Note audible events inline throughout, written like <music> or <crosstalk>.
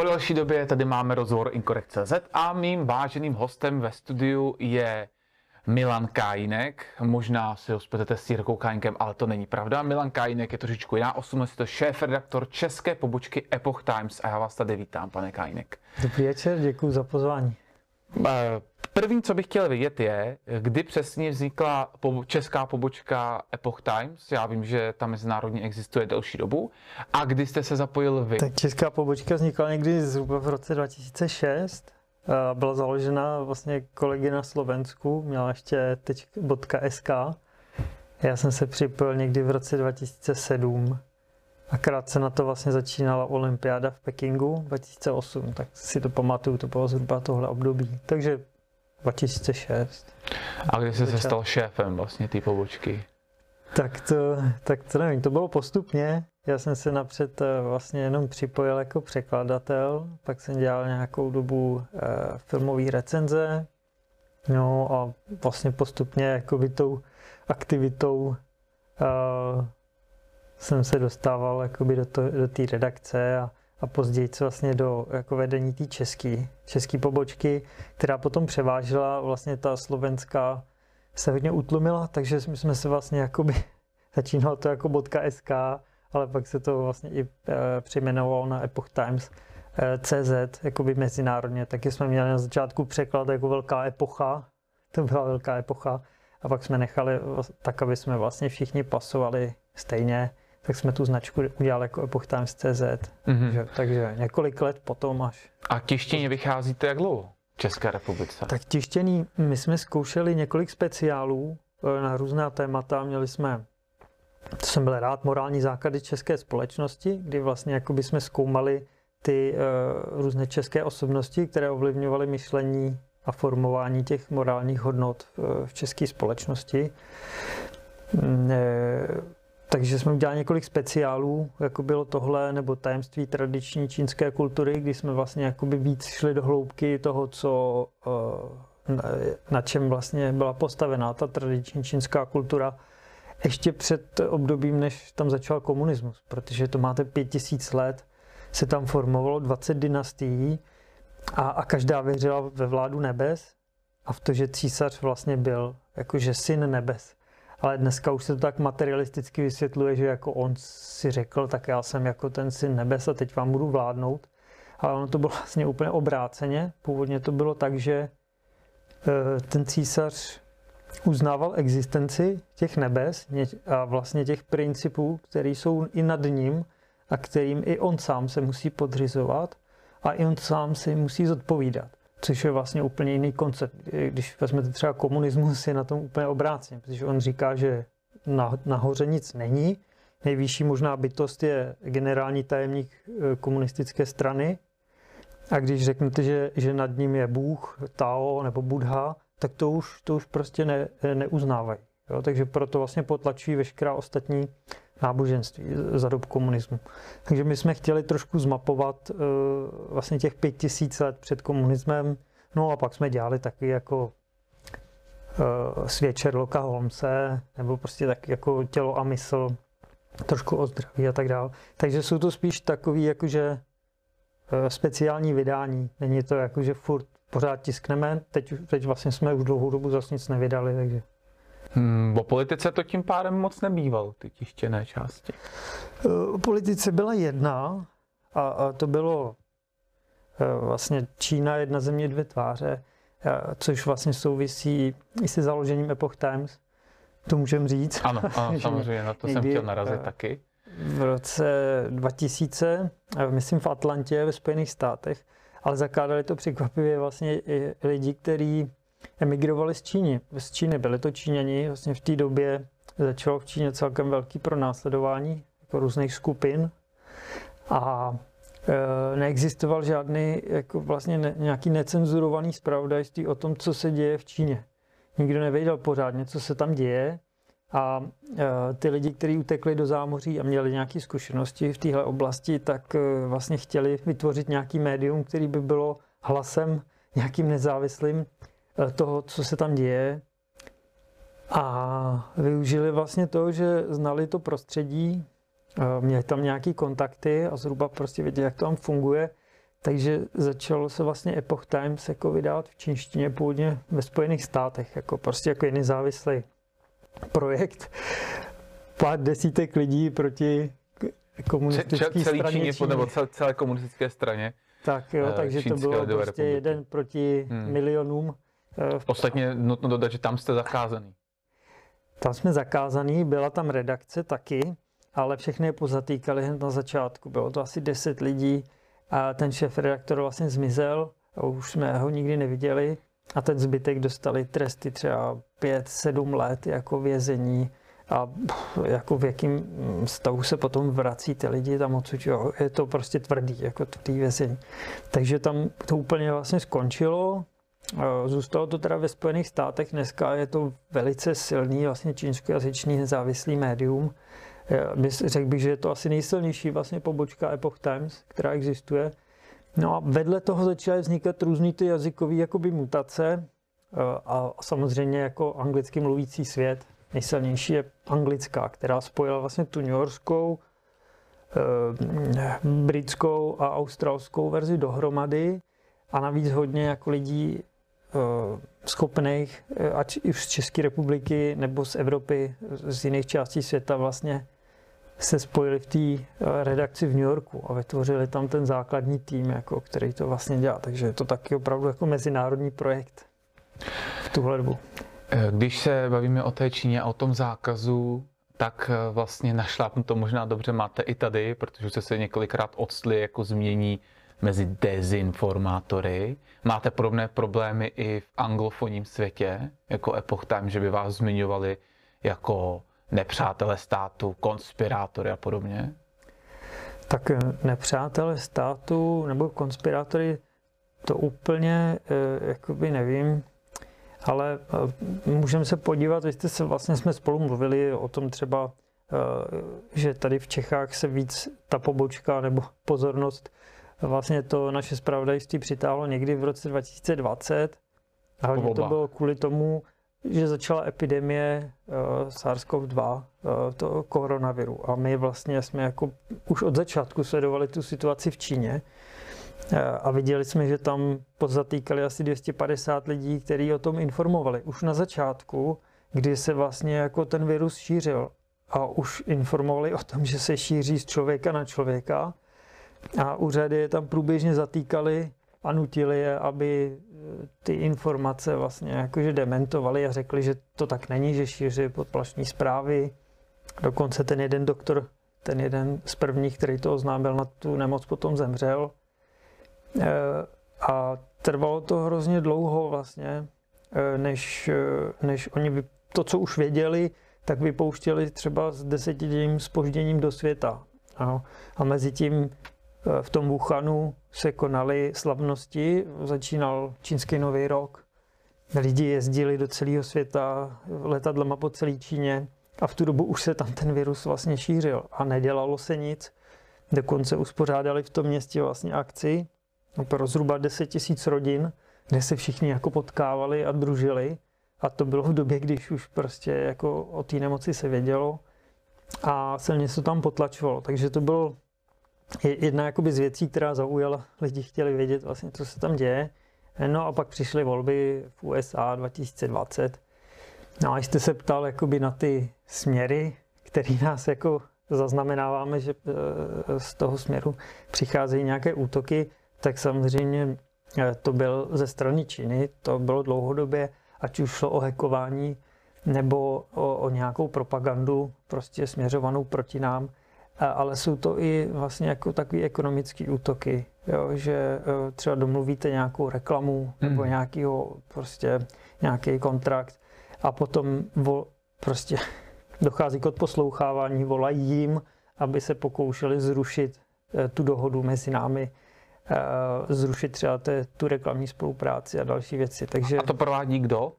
Po delší době tady máme rozhovor Incorrect.cz a mým váženým hostem ve studiu je Milan Kájinek. Možná si ho spletete s Jirkou Kájinkem, ale to není pravda. Milan Kájinek je trošičku jiná osobnost, je to šéf-redaktor české pobočky Epoch Times a já vás tady vítám, pane Kájinek. Dobrý večer, děkuji za pozvání. Eh, První, co bych chtěl vědět, je, kdy přesně vznikla česká pobočka Epoch Times. Já vím, že ta mezinárodní existuje delší dobu. A kdy jste se zapojil vy? Tak česká pobočka vznikla někdy zhruba v roce 2006. Byla založena vlastně kolegy na Slovensku, měla ještě .sk. Já jsem se připojil někdy v roce 2007. A krátce na to vlastně začínala olympiáda v Pekingu 2008, tak si to pamatuju, to bylo zhruba tohle období. Takže 2006. A kdy jsi se stal šéfem vlastně té pobočky? Tak to, tak to nevím, to bylo postupně. Já jsem se napřed eh, vlastně jenom připojil jako překladatel, pak jsem dělal nějakou dobu eh, filmové recenze, no a vlastně postupně jakoby tou aktivitou eh, jsem se dostával jakoby do, to, do té redakce a a později vlastně do jako vedení té české český pobočky, která potom převážela vlastně ta slovenská se hodně utlumila, takže my jsme se vlastně jakoby, <laughs> začínalo to jako .sk, ale pak se to vlastně i e, přejmenovalo na Epoch Times e, CZ, jakoby mezinárodně, taky jsme měli na začátku překlad jako velká epocha, to byla velká epocha, a pak jsme nechali tak, aby jsme vlastně všichni pasovali stejně, tak jsme tu značku udělali jako Epoch Times CZ. Mm-hmm. Takže, takže několik let potom až. A tištění vycházíte jak dlouho v České republice? Tak tištění, my jsme zkoušeli několik speciálů eh, na různá témata. Měli jsme, to jsem byl rád, morální základy české společnosti, kdy vlastně jakoby jsme zkoumali ty uh, různé české osobnosti, které ovlivňovaly myšlení a formování těch morálních hodnot v, v české společnosti. Mm, eh, takže jsme udělali několik speciálů, jako bylo tohle, nebo tajemství tradiční čínské kultury, kdy jsme vlastně jakoby víc šli do hloubky toho, co, eh, na čem vlastně byla postavená ta tradiční čínská kultura ještě před obdobím, než tam začal komunismus, protože to máte pět tisíc let, se tam formovalo 20 dynastií a, a každá věřila ve vládu nebes a v to, že císař vlastně byl jakože syn nebes ale dneska už se to tak materialisticky vysvětluje, že jako on si řekl, tak já jsem jako ten syn nebes a teď vám budu vládnout. Ale ono to bylo vlastně úplně obráceně. Původně to bylo tak, že eh, ten císař uznával existenci těch nebes a vlastně těch principů, které jsou i nad ním a kterým i on sám se musí podřizovat a i on sám se musí zodpovídat což je vlastně úplně jiný koncept. Když vezmete třeba komunismus, je na tom úplně obráceně, protože on říká, že nahoře nic není, nejvyšší možná bytost je generální tajemník eh, komunistické strany a když řeknete, že, že nad ním je Bůh, Tao nebo Buddha, tak to už, to už prostě ne, neuznávají. Jo? Takže proto vlastně potlačují veškerá ostatní náboženství za dob komunismu. Takže my jsme chtěli trošku zmapovat uh, vlastně těch pět tisíc let před komunismem, no a pak jsme dělali taky jako uh, svět Sherlocka Holmese, nebo prostě tak jako tělo a mysl, trošku o zdraví a tak dále. Takže jsou to spíš takový jakože uh, speciální vydání. Není to jakože furt pořád tiskneme, teď, teď vlastně jsme už dlouhou dobu zase nic nevydali, takže Hmm, o politice to tím pádem moc nebýval, ty tištěné části. O politice byla jedna a, a to bylo e, vlastně Čína jedna země, dvě tváře, e, což vlastně souvisí i se založením Epoch Times, to můžeme říct. Ano, ano <laughs> samozřejmě, na to jsem chtěl narazit e, taky. V roce 2000, myslím v Atlantě ve Spojených státech, ale zakládali to překvapivě vlastně i lidi, kteří emigrovali z Číny. Z Číny byli to Číňani, vlastně v té době začalo v Číně celkem velký pronásledování jako různých skupin a e, neexistoval žádný jako vlastně ne, nějaký necenzurovaný zpravodajství o tom, co se děje v Číně. Nikdo nevěděl pořádně, co se tam děje a e, ty lidi, kteří utekli do zámoří a měli nějaké zkušenosti v téhle oblasti, tak e, vlastně chtěli vytvořit nějaký médium, který by bylo hlasem nějakým nezávislým toho, co se tam děje. A využili vlastně to, že znali to prostředí, eh, měli tam nějaké kontakty a zhruba prostě věděli, jak to tam funguje, takže začalo se vlastně Epoch Times jako vydávat v čínštině původně ve Spojených státech, jako prostě jako nezávislý projekt. Pár desítek lidí proti komunistické straně Číně, Číně. nebo celé, celé komunistické straně. Tak jo, takže to bylo prostě republiky. jeden proti hmm. milionům. Ostatně nutno dodat, že tam jste zakázaný. Tam jsme zakázaný, byla tam redakce taky, ale všechny je pozatýkali hned na začátku. Bylo to asi 10 lidí a ten šéf redaktor vlastně zmizel a už jsme ho nikdy neviděli a ten zbytek dostali tresty třeba 5-7 let jako vězení a jako v jakým stavu se potom vrací ty lidi tam odsud, jo, je to prostě tvrdý, jako tý vězení. Takže tam to úplně vlastně skončilo, Zůstalo to teda ve Spojených státech, dneska je to velice silný vlastně čínskojazyčný nezávislý médium. Řekl bych, že je to asi nejsilnější vlastně pobočka Epoch Times, která existuje. No a vedle toho začaly vznikat různý ty jazykové jakoby mutace a samozřejmě jako anglicky mluvící svět. Nejsilnější je anglická, která spojila vlastně tu New Yorkskou, britskou a australskou verzi dohromady a navíc hodně jako lidí Eh, schopných, eh, ať i z České republiky nebo z Evropy, z jiných částí světa vlastně se spojili v té eh, redakci v New Yorku a vytvořili tam ten základní tým, jako, který to vlastně dělá. Takže je to taky opravdu jako mezinárodní projekt v tuhle dobu. Když se bavíme o té Číně a o tom zákazu, tak vlastně našlápnu to možná dobře máte i tady, protože jste se několikrát odstli jako změní mezi dezinformátory. Máte podobné problémy i v anglofonním světě, jako Epoch Time, že by vás zmiňovali jako nepřátele státu, konspirátory a podobně? Tak eh, nepřátelé státu nebo konspirátory, to úplně, eh, jakoby nevím, ale eh, můžeme se podívat, vy jste se vlastně jsme spolu mluvili o tom třeba, že tady v Čechách se víc ta pobočka nebo pozornost Vlastně to naše zpravodajství přitáhlo někdy v roce 2020. A hodně to bylo kvůli tomu, že začala epidemie uh, SARS-CoV-2, uh, to koronaviru. A my vlastně jsme jako už od začátku sledovali tu situaci v Číně uh, a viděli jsme, že tam podzatýkali asi 250 lidí, kteří o tom informovali. Už na začátku, kdy se vlastně jako ten virus šířil a už informovali o tom, že se šíří z člověka na člověka a úřady je tam průběžně zatýkali a nutili je, aby eh, ty informace vlastně jakože dementovali a řekli, že to tak není, že šíří podplašní zprávy. Dokonce ten jeden doktor, ten jeden z prvních, který to oznámil na tu nemoc, potom zemřel. Eh, a trvalo to hrozně dlouho vlastně, eh, než, než oni to, co už věděli, tak vypouštěli třeba s desetidenním spožděním do světa. A mezi tím v tom Wuhanu se konaly slavnosti, začínal čínský nový rok, lidi jezdili do celého světa letadlema po celé Číně a v tu dobu už se tam ten virus vlastně šířil a nedělalo se nic. Dokonce uspořádali v tom městě vlastně akci pro zhruba 10 tisíc rodin, kde se všichni jako potkávali a družili. A to bylo v době, když už prostě jako o té nemoci se vědělo a silně se tam potlačovalo. Takže to byl jedna z věcí, která zaujala lidi, chtěli vědět vlastně, co se tam děje. No a pak přišly volby v USA 2020. No a jste se ptal jakoby na ty směry, které nás jako zaznamenáváme, že e, z toho směru přicházejí nějaké útoky, tak samozřejmě e, to byl ze strany Číny, to bylo dlouhodobě, ať už šlo o hackování nebo o, o nějakou propagandu prostě směřovanou proti nám, ale jsou to i vlastně jako takový ekonomický útoky, jo, že e, třeba domluvíte nějakou reklamu nebo hmm. nějakýho prostě nějaký kontrakt a potom vol, prostě <laughs> dochází k odposlouchávání, volají jim, aby se pokoušeli zrušit e, tu dohodu mezi námi, e, zrušit třeba te, tu reklamní spolupráci a další věci. Takže, a to provádí kdo?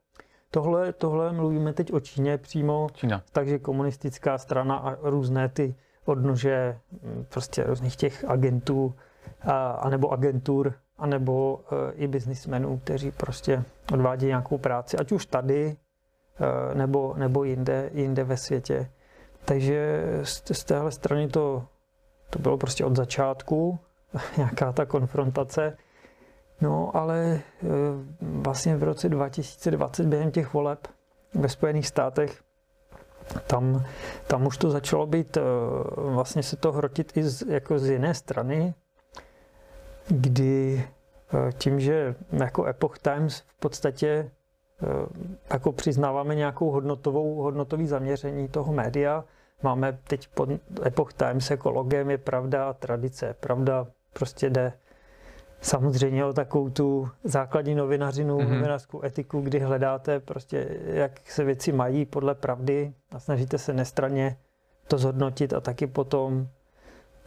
Tohle, tohle mluvíme teď o Číně přímo, Čína. takže komunistická strana a různé ty odnože mm, prostě různých těch agentů, a, anebo agentur, anebo e, i biznismenů, kteří prostě odvádějí nějakou práci, ať už tady, e, nebo, nebo jinde, jinde ve světě. Takže z, z téhle strany to, to bylo prostě od začátku. <laughs> nějaká ta konfrontace. No ale eh, vlastně v roce 2020 během těch voleb ve Spojených státech tam, tam už to začalo být, eh, vlastně se to hrotit i z, jako z jiné strany, kdy eh, tím, že jako Epoch Times v podstatě jako přiznáváme nějakou hodnotovou, hodnotový zaměření toho média, máme teď pod Epoch Times jako logem je pravda, tradice, pravda prostě jde samozřejmě o takovou tu základní novinařinu, mm-hmm. novinářskou etiku, kdy hledáte prostě, jak se věci mají podle pravdy a snažíte se nestranně to zhodnotit a taky potom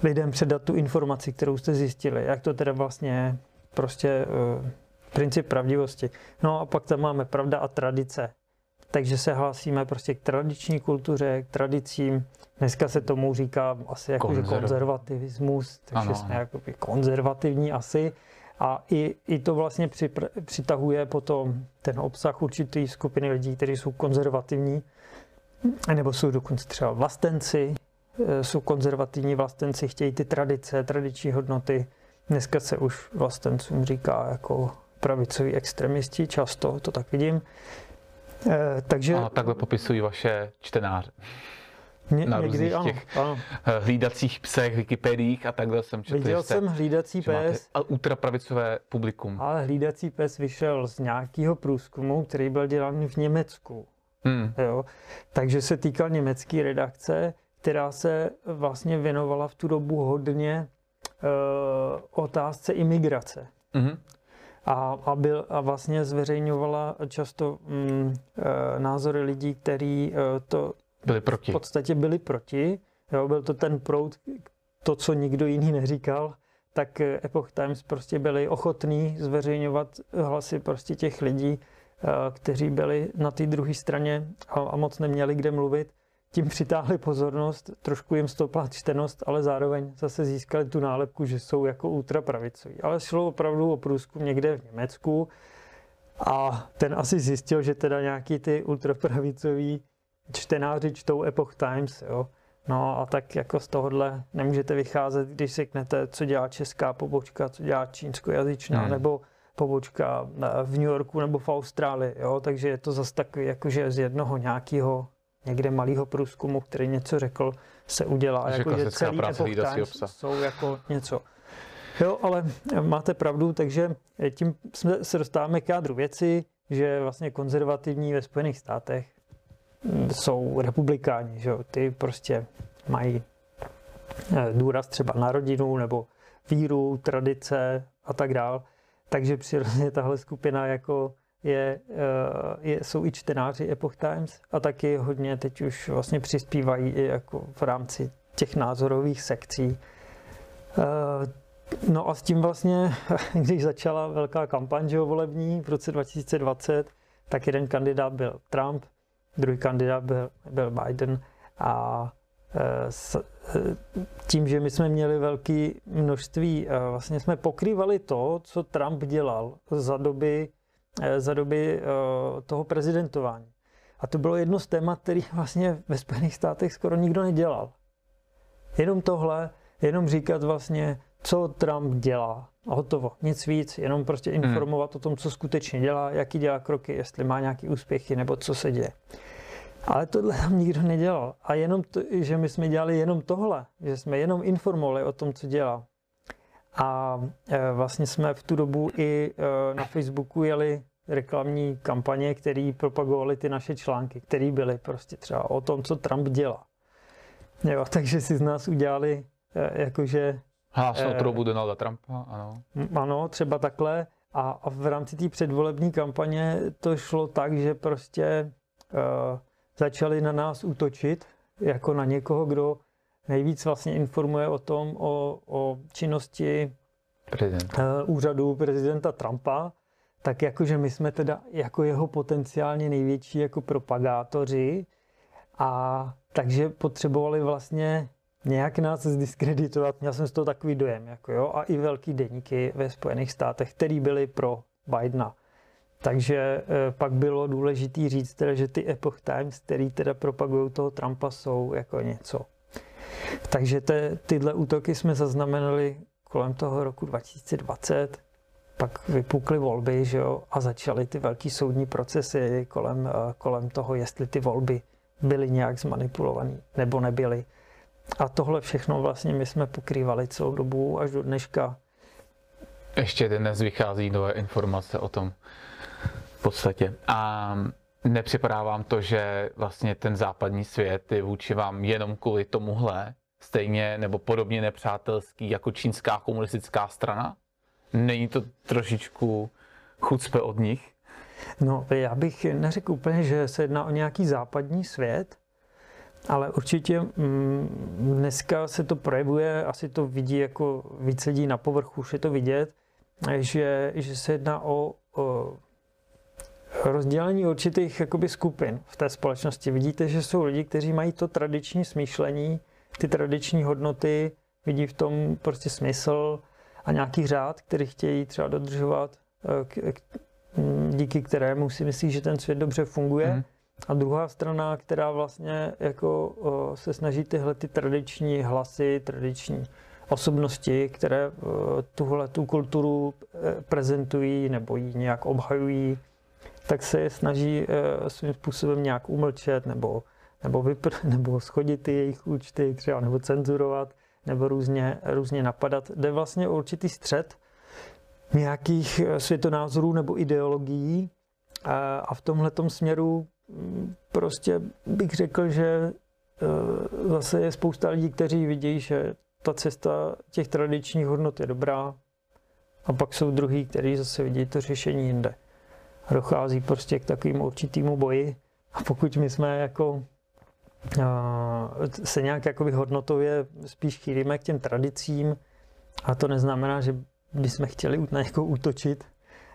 lidem předat tu informaci, kterou jste zjistili, jak to teda vlastně je, prostě uh, princip pravdivosti. No a pak tam máme pravda a tradice. Takže se hlásíme prostě k tradiční kultuře, k tradicím. Dneska se tomu říká asi jako Konzerv... konzervativismus, takže ano. jsme jako konzervativní asi. A i, i to vlastně připr- přitahuje potom ten obsah určitý skupiny lidí, kteří jsou konzervativní, nebo jsou dokonce třeba vlastenci, e, jsou konzervativní vlastenci, chtějí ty tradice, tradiční hodnoty. Dneska se už vlastencům říká jako pravicoví extremisti, často to tak vidím. E, takže... A takhle popisují vaše čtenáře. Ně, na někdy, různých ano, těch ano. Eh, hlídacích psech, Wikipediích a takhle jsem četl. Viděl jsem hlídací pes. ultrapravicové publikum. Ale hlídací pes vyšel z nějakého průzkumu, který byl dělán v Německu. Hmm. Jo? Takže se týkal německé redakce, která se vlastně věnovala v tu dobu hodně uh, otázce imigrace. Hmm. A, a, byl, a vlastně zveřejňovala často mm, e, názory lidí, kteří e, to byli proti. v podstatě byli proti. Jo, byl to ten proud, to, co nikdo jiný neříkal, tak Epoch Times prostě byli ochotní zveřejňovat hlasy prostě těch lidí, e, kteří byli na té druhé straně a, a moc neměli kde mluvit tím přitáhli pozornost, trošku jim stoupla čtenost, ale zároveň zase získali tu nálepku, že jsou jako ultrapravicoví. Ale šlo opravdu o průzkum někde v Německu a ten asi zjistil, že teda nějaký ty ultrapravicoví čtenáři čtou Epoch Times, jo. No a tak jako z tohohle nemůžete vycházet, když řeknete, co dělá česká pobočka, co dělá čínskojazyčná, hmm. nebo pobočka v New Yorku nebo v Austrálii, jo. Takže je to zase takový, jakože z jednoho nějakého někde malého průzkumu, který něco řekl, se udělá. Takže jako, že celý Times jsou jako něco. Jo, ale máte pravdu, takže tím jsme se dostáváme k jádru věci, že vlastně konzervativní ve Spojených státech jsou republikáni, že jo? ty prostě mají eh, důraz třeba na rodinu nebo víru, tradice a tak dál. Takže přirozeně tahle skupina jako je, eh, je, jsou i čtenáři Epoch Times a taky hodně teď už vlastně přispívají i jako v rámci těch názorových sekcí. Eh, no a s tím vlastně, <laughs> když začala velká kampaň volební v roce 2020, tak jeden kandidát byl Trump, druhý kandidát byl, byl Biden a eh, s, tím, že my jsme měli velké množství, vlastně jsme pokrývali to, co Trump dělal za doby za doby eh, toho prezidentování. A to bylo jedno z témat, který vlastně ve Spojených státech skoro nikdo nedělal. Jenom tohle, jenom říkat vlastně, co Trump dělá. A hotovo. Nic víc, jenom prostě hmm. informovat hmm. o tom, co skutečně dělá, jaký dělá kroky, jestli má nějaké úspěchy nebo co se děje. Ale tohle tam nikdo nedělal. A jenom to, že my jsme dělali jenom tohle, že jsme jenom informovali o tom, co dělá, a e, vlastně jsme v tu dobu i e, na Facebooku jeli reklamní kampaně, které propagovaly ty naše články, které byly prostě třeba o tom, co Trump dělá. Jo, takže si z nás udělali e, jakože... Hlásnou eh, troubu Donalda Trumpa, ano. Ano, třeba takhle. A, a v rámci té předvolební kampaně to šlo tak, že prostě eh, začali na nás útočit, jako na někoho, kdo nejvíc vlastně informuje o tom, o, o činnosti Prezident. uh, úřadu prezidenta Trumpa, tak jakože my jsme teda jako jeho potenciálně největší jako propagátoři a takže potřebovali vlastně nějak nás zdiskreditovat. Měl jsem z toho takový dojem, jako jo, a i velký deníky ve Spojených státech, který byli pro Bidena. Takže e, pak bylo důležité říct teda, že ty Epoch Times, který teda propagují toho Trumpa, jsou jako něco. Takže te, tyhle útoky jsme zaznamenali kolem toho roku 2020 pak vypukly volby že jo, a začaly ty velký soudní procesy kolem, eh, kolem toho, jestli ty volby byly nějak zmanipulované nebo nebyly. A tohle všechno vlastně my jsme pokrývali celou dobu až do dneška. Ještě dnes vychází nové informace o tom v podstatě. A nepřipadá vám to, že vlastně ten západní svět je vůči vám jenom kvůli tomuhle stejně nebo podobně nepřátelský jako čínská komunistická strana? Není to trošičku chucpe od nich? No, já bych neřekl úplně, že se jedná o nějaký západní svět, ale určitě mm, dneska se to projevuje, asi to vidí jako víc lidí na povrchu, už je to vidět, že, že se jedná o, o rozdělení určitých jakoby, skupin v té společnosti. Vidíte, že jsou lidi, kteří mají to tradiční smýšlení, ty tradiční hodnoty, vidí v tom prostě smysl a nějaký řád, který chtějí třeba dodržovat, eh, k, k, díky kterému si myslí, že ten svět dobře funguje. Mm. A druhá strana, která vlastně jako o, se snaží tyhle ty tradiční hlasy, tradiční osobnosti, které o, tuhle tu kulturu prezentují nebo ji nějak obhajují, tak se je snaží e, svým způsobem nějak umlčet nebo, nebo, vypr- <laughs> nebo schodit ty jejich účty třeba nebo cenzurovat nebo různě, různě napadat. Jde vlastně o určitý střed nějakých e, světonázorů nebo ideologií a v tomhle směru prostě bych řekl, že e, zase je spousta lidí, kteří vidí, že ta cesta těch tradičních hodnot je dobrá a pak jsou druhý, kteří zase vidí to řešení jinde. Dochází prostě k takovému určitému boji a pokud my jsme jako se nějak jakoby hodnotově spíš chýlíme k těm tradicím a to neznamená, že bychom chtěli na někoho útočit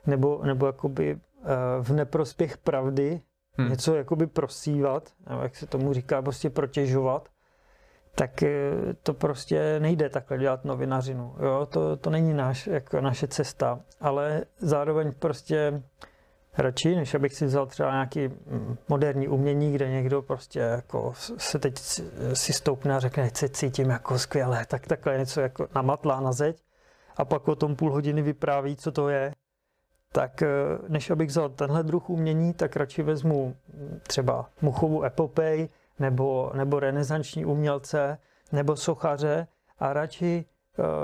nebo, nebo jakoby e, v neprospěch pravdy hmm. něco jakoby prosívat, nebo jak se tomu říká, prostě protěžovat, tak eh, to prostě nejde takhle dělat novinařinu. Jo? To, to není náš, jako naše cesta, ale zároveň prostě radši, než abych si vzal třeba nějaký moderní umění, kde někdo prostě jako se teď si stoupne a řekne, se cítím jako skvěle, tak takhle něco jako namatlá na zeď. A pak o tom půl hodiny vypráví, co to je, tak eh, než abych vzal tenhle druh umění, tak radši vezmu třeba Muchovu epopej nebo, nebo renesanční umělce nebo sochaře a radši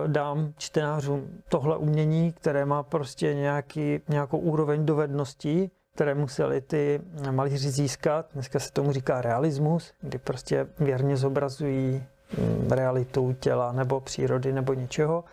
dám čtenářům tohle umění, které má prostě nějaký, nějakou úroveň dovedností, které museli ty malíři získat. Dneska se tomu říká realismus, kdy prostě věrně zobrazují mm, realitu těla nebo přírody nebo něčeho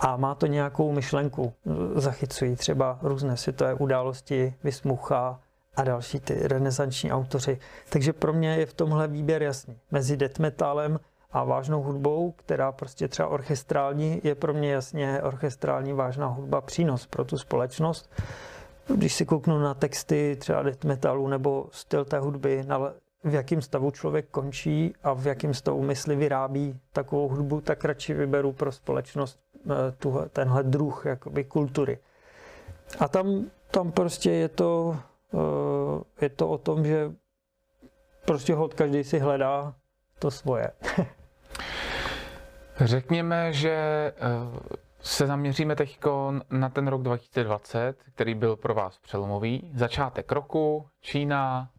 a má to nějakou myšlenku. Zachycují třeba různé světové události, Vysmucha a další ty renesanční autoři. Takže pro mě je v tomhle výběr jasný. Mezi death metalem a vážnou hudbou, která prostě třeba orchestrální, je pro mě jasně orchestrální vážná hudba přínos pro tu společnost. Když si kouknu na texty třeba death metalu nebo styl té hudby, v jakém stavu člověk končí a v jakém stavu mysli vyrábí takovou hudbu, tak radši vyberu pro společnost Eh, tenhle druh jakoby kultury. A tam, tam prostě je to, eh, je to o tom, že prostě hod každý si hledá to svoje. <laughs> Řekněme, že eh, se zaměříme teď na ten rok 2020, který byl pro vás přelomový. Začátek roku, Čína,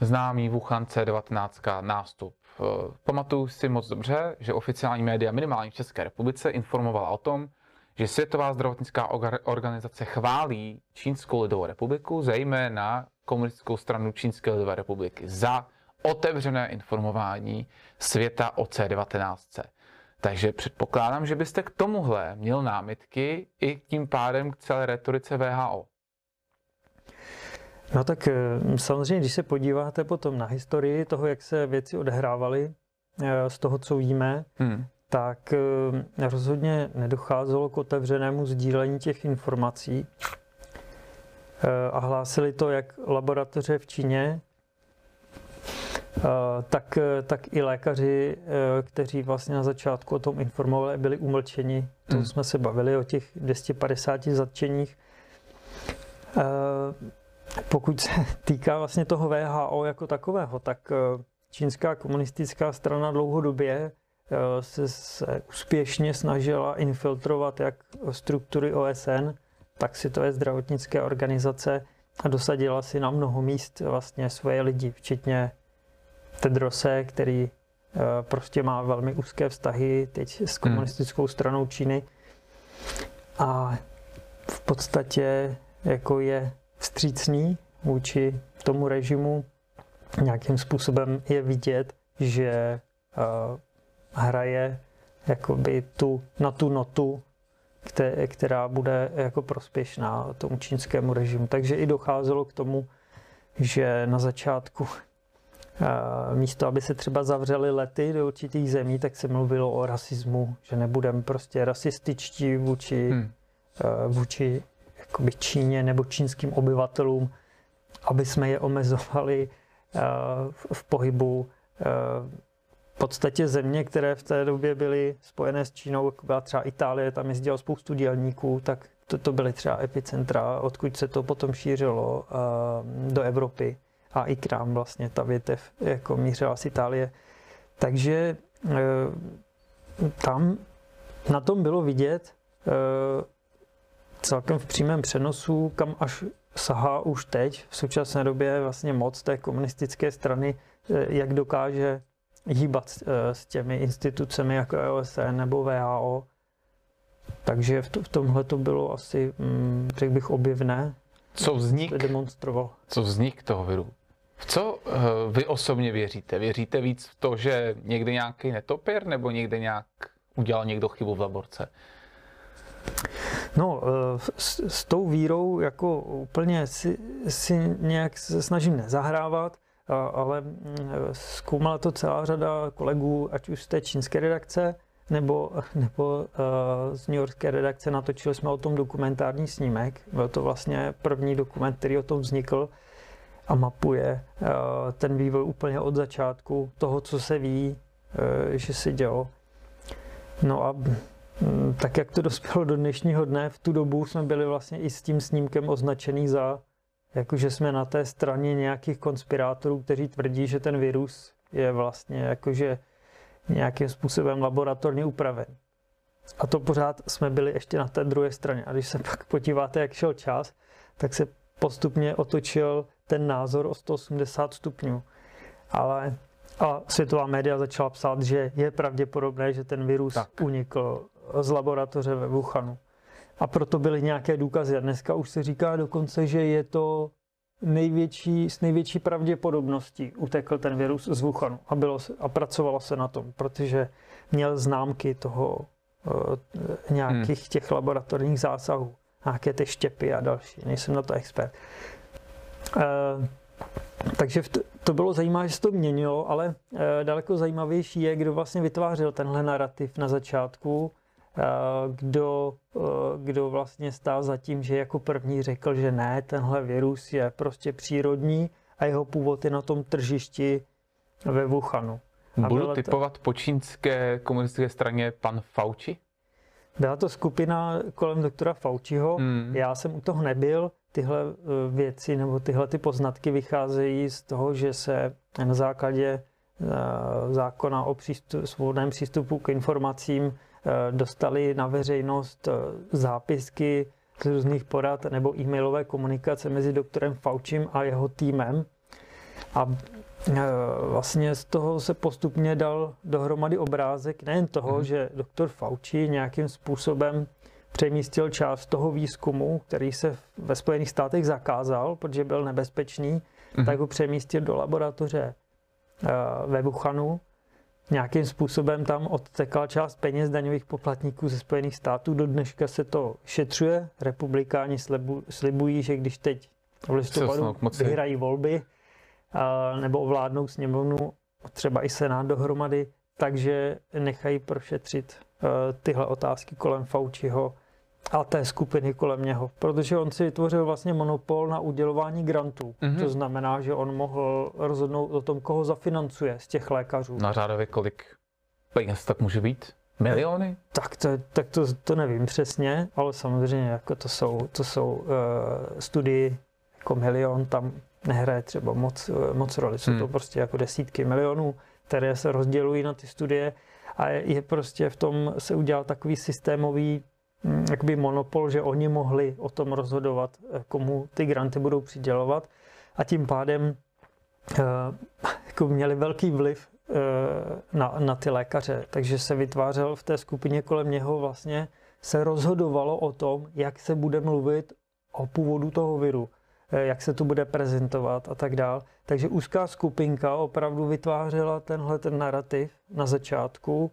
známý Wuhan C19, nástup Eh, pamatuju si moc dobře, že oficiální média minimálně v České republice informovala o tom, že Světová zdravotnická organizace chválí Čínskou lidovou republiku, zejména komunistickou stranu Čínské lidové republiky, za otevřené informování světa o C19. Takže předpokládám, že byste k tomuhle měl námitky i tím pádem k celé retorice VHO. No tak eh, samozřejmě, když se podíváte potom na historii toho, jak se věci odehrávaly, eh, z toho, co víme, hmm. tak eh, rozhodně nedocházelo k otevřenému sdílení těch informací. A hlásili to jak laboratoře v Číně, tak, tak i lékaři, kteří vlastně na začátku o tom informovali, byli umlčeni. To hmm. jsme se bavili o těch 250 zatčeních. Pokud se <laughs> týká vlastně toho VHO jako takového, tak eh, čínská komunistická strana dlouhodobě se, se úspěšně snažila infiltrovat jak struktury OSN, tak světové zdravotnické organizace a dosadila si na mnoho míst vlastně svoje lidi, včetně Tedrose, který eh, prostě má velmi úzké vztahy teď s hmm. komunistickou stranou Číny a v podstatě jako je vstřícný vůči tomu režimu. Nějakým způsobem je vidět, že uh, hraje jakoby tu, na tu notu, která bude jako prospěšná tomu čínskému režimu. Takže i docházelo k tomu, že na začátku místo, aby se třeba zavřely lety do určitých zemí, tak se mluvilo o rasismu, že nebudeme prostě rasističtí vůči, hmm. vůči jakoby Číně nebo čínským obyvatelům, aby jsme je omezovali v pohybu v podstatě země, které v té době byly spojené s Čínou, jako byla třeba Itálie, tam jezdilo spoustu dělníků, tak to, to byly třeba epicentra, odkud se to potom šířilo do Evropy a i k nám vlastně ta větev jako mířila z Itálie. Takže uh, tam na tom bylo vidět uh, celkem v přímém přenosu, kam až sahá už teď, v současné době vlastně moc té komunistické strany, jak dokáže hýbat eh, s těmi institucemi jako OSN nebo VHO. Takže v tomhle to bylo asi, mm, řekl bych, objevné. Co vznik? Demonstroval. Co vznik toho viru? V co uh, vy osobně věříte? Věříte víc v to, že někde nějaký netopir nebo někde nějak udělal někdo chybu v laborce? No, eh, s, s tou vírou jako úplně si, si nějak se snažím nezahrávat ale mm, zkoumala to celá řada kolegů, ať už z té čínské redakce, nebo, nebo z New Yorkské redakce natočili jsme o tom dokumentární snímek. Byl to vlastně první dokument, který o tom vznikl a mapuje ten vývoj úplně od začátku toho, co se ví, že se dělo. No a mm, tak, jak to dospělo do dnešního dne, v tu dobu jsme byli vlastně i s tím snímkem označený za jakože jsme na té straně nějakých konspirátorů, kteří tvrdí, že ten virus je vlastně jakože nějakým způsobem laboratorně upraven. A to pořád jsme byli ještě na té druhé straně. A když se pak podíváte, jak šel čas, tak se postupně otočil ten názor o 180 stupňů. Ale a světová média začala psát, že je pravděpodobné, že ten virus tak. unikl z laboratoře ve Wuhanu. A proto byly nějaké důkazy. A dneska už se říká dokonce, že je to největší, s největší pravděpodobností utekl ten virus z Wuhanu a, bylo, a pracovalo se na tom, protože měl známky toho e, nějakých hmm. těch laboratorních zásahů, nějaké ty štěpy a další. Nejsem na to expert. E, takže to, bylo zajímavé, že se to měnilo, ale e, daleko zajímavější je, kdo vlastně vytvářel tenhle narrativ na začátku kdo, kdo vlastně stál za tím, že jako první řekl, že ne, tenhle virus je prostě přírodní a jeho původ je na tom tržišti ve Wuhanu. A Budu typovat po čínské komunistické straně pan Fauci? Byla to skupina kolem doktora Fauciho. Hmm. Já jsem u toho nebyl. Tyhle e, věci nebo tyhle ty poznatky vycházejí z toho, že se na základě e, zákona o přístup, svobodném přístupu k informacím Eh, dostali na veřejnost eh, zápisky z různých porad nebo e-mailové komunikace mezi doktorem Faučím a jeho týmem. A eh, vlastně z toho se postupně dal dohromady obrázek nejen toho, hmm. že doktor Fauci nějakým způsobem přemístil část toho výzkumu, který se ve Spojených státech zakázal, protože byl nebezpečný, hmm. tak ho přemístil do laboratoře ve Wuhanu nějakým způsobem tam odtekla část peněz daňových poplatníků ze Spojených států. Do dneška se to šetřuje. Republikáni slibu, slibují, že když teď v listopadu vyhrají volby nebo ovládnou sněmovnu, třeba i senát dohromady, takže nechají prošetřit tyhle otázky kolem Fauciho a té skupiny kolem něho, protože on si vytvořil vlastně monopol na udělování grantů. Mm-hmm. To znamená, že on mohl rozhodnout o tom, koho zafinancuje z těch lékařů. Na řádově kolik peněz tak může být? Miliony? Tak to, tak to, to nevím přesně, ale samozřejmě jako to jsou, to jsou uh, studii jako milion, tam nehraje třeba moc, uh, moc roli. Jsou hmm. to prostě jako desítky milionů, které se rozdělují na ty studie a je prostě v tom se udělal takový systémový mm, jakoby monopol, že oni mohli o tom rozhodovat, eh, komu ty granty budou přidělovat a tím pádem uh, jako měli velký vliv uh, na, na ty lékaře. Takže se vytvářel v té skupině kolem něho vlastně se rozhodovalo o tom, jak se bude mluvit o původu toho viru, jak se to bude prezentovat a tak dál. Takže úzká skupinka opravdu vytvářela tenhle ten narrativ na začátku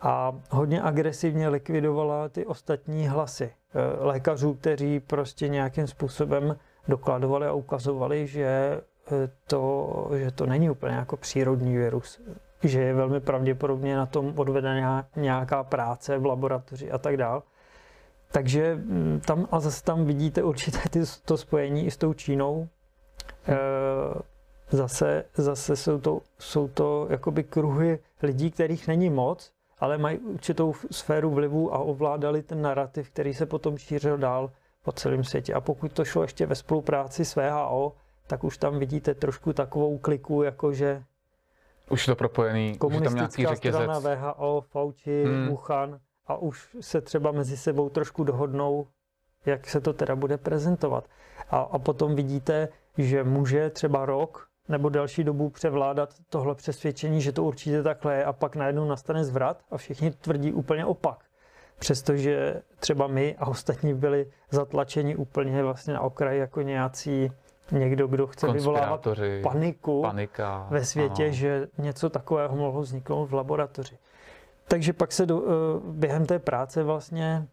a hodně agresivně likvidovala ty ostatní hlasy lékařů, kteří prostě nějakým způsobem dokladovali a ukazovali, že eh, to, že to není úplně jako přírodní virus, že je velmi pravděpodobně na tom odvedena nějaká práce v laboratoři a tak dále. Takže mm, tam a zase tam vidíte určité ty, to spojení i s tou Čínou. E, zase, zase jsou to, jsou to jakoby kruhy lidí, kterých není moc, ale mají určitou sféru vlivu a ovládali ten narrativ, který se potom šířil dál po celém světě. A pokud to šlo ještě ve spolupráci s VHO, tak už tam vidíte trošku takovou kliku, jakože už je to propojený, už je tam nějaký řetězec. strana VHO, Fauci, hmm. Wuhan a už se třeba mezi sebou trošku dohodnou, jak se to teda bude prezentovat. A, a potom vidíte, že může třeba rok nebo další dobu převládat tohle přesvědčení, že to určitě takhle je a pak najednou nastane zvrat a všichni tvrdí úplně opak přestože třeba my a ostatní byli zatlačeni úplně vlastně na okraji jako nějací někdo, kdo chce vyvolávat paniku panika, ve světě, ano. že něco takového mohlo vzniknout v laboratoři. Takže pak se do, eh, během té práce vlastně,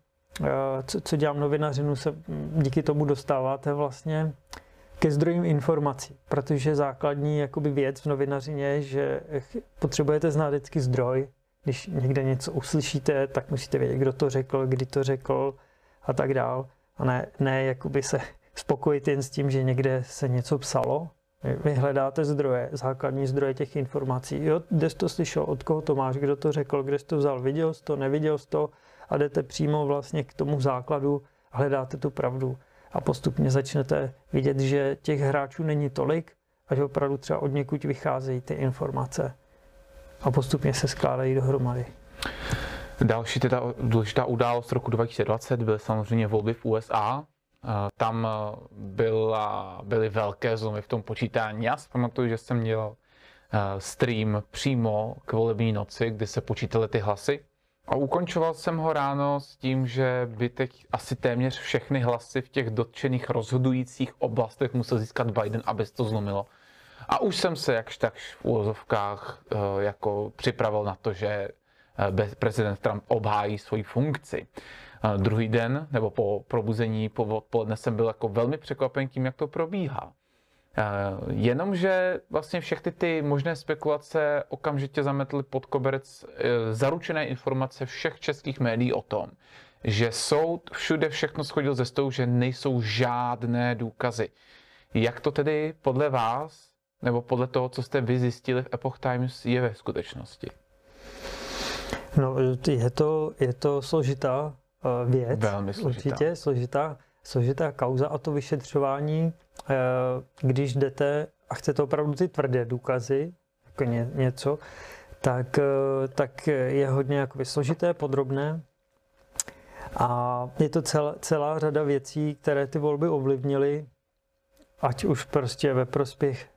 eh, co, co dělám novinařinu, se díky tomu dostáváte vlastně ke zdrojím informací, protože základní jakoby věc v novinařině je, že potřebujete znát vždycky zdroj, když někde něco uslyšíte, tak musíte vědět, kdo to řekl, kdy to řekl a tak dál. A ne, ne jakoby se <laughs> spokojit jen s tím, že někde se něco psalo. Vy hledáte zdroje, základní zdroje těch informací. Jo, kde jsi to slyšel, od koho to máš, kdo to řekl, kde jsi to vzal, viděl jsi to, neviděl jsi to a jdete přímo vlastně k tomu základu hledáte tu pravdu. A postupně začnete vidět, že těch hráčů není tolik a že opravdu třeba od někud vycházejí ty informace a postupně se skládají dohromady. Další teda důležitá událost roku 2020 byly samozřejmě volby v USA. Tam eh, byla, byly velké zlomy v tom počítání. Já si pamatuju, že jsem měl eh, stream přímo k volební noci, kdy se počítaly ty hlasy. A ukončoval jsem ho ráno s tím, že by teď asi téměř všechny hlasy v těch dotčených rozhodujících oblastech musel získat Biden, aby se to zlomilo. A už jsem se jakž tak v úvozovkách eh, jako připravil na to, že prezident Trump obhájí svoji funkci. Druhý den, nebo po probuzení po odpoledne jsem byl jako velmi překvapen tím, jak to probíhá. Jenomže vlastně všechny ty možné spekulace okamžitě zametly pod koberec zaručené informace všech českých médií o tom, že soud všude všechno schodil ze stolu, že nejsou žádné důkazy. Jak to tedy podle vás nebo podle toho, co jste vy zjistili v Epoch Times, je ve skutečnosti? No, je to, je to složitá věc. Velmi složitá. Určitě složitá, složitá kauza a to vyšetřování, uh, když jdete a chcete opravdu ty tvrdé důkazy, jako ně, něco, tak, uh, tak je hodně jakoby složité, podrobné. A je to cel, celá řada věcí, které ty volby ovlivnily, ať už prostě ve prospěch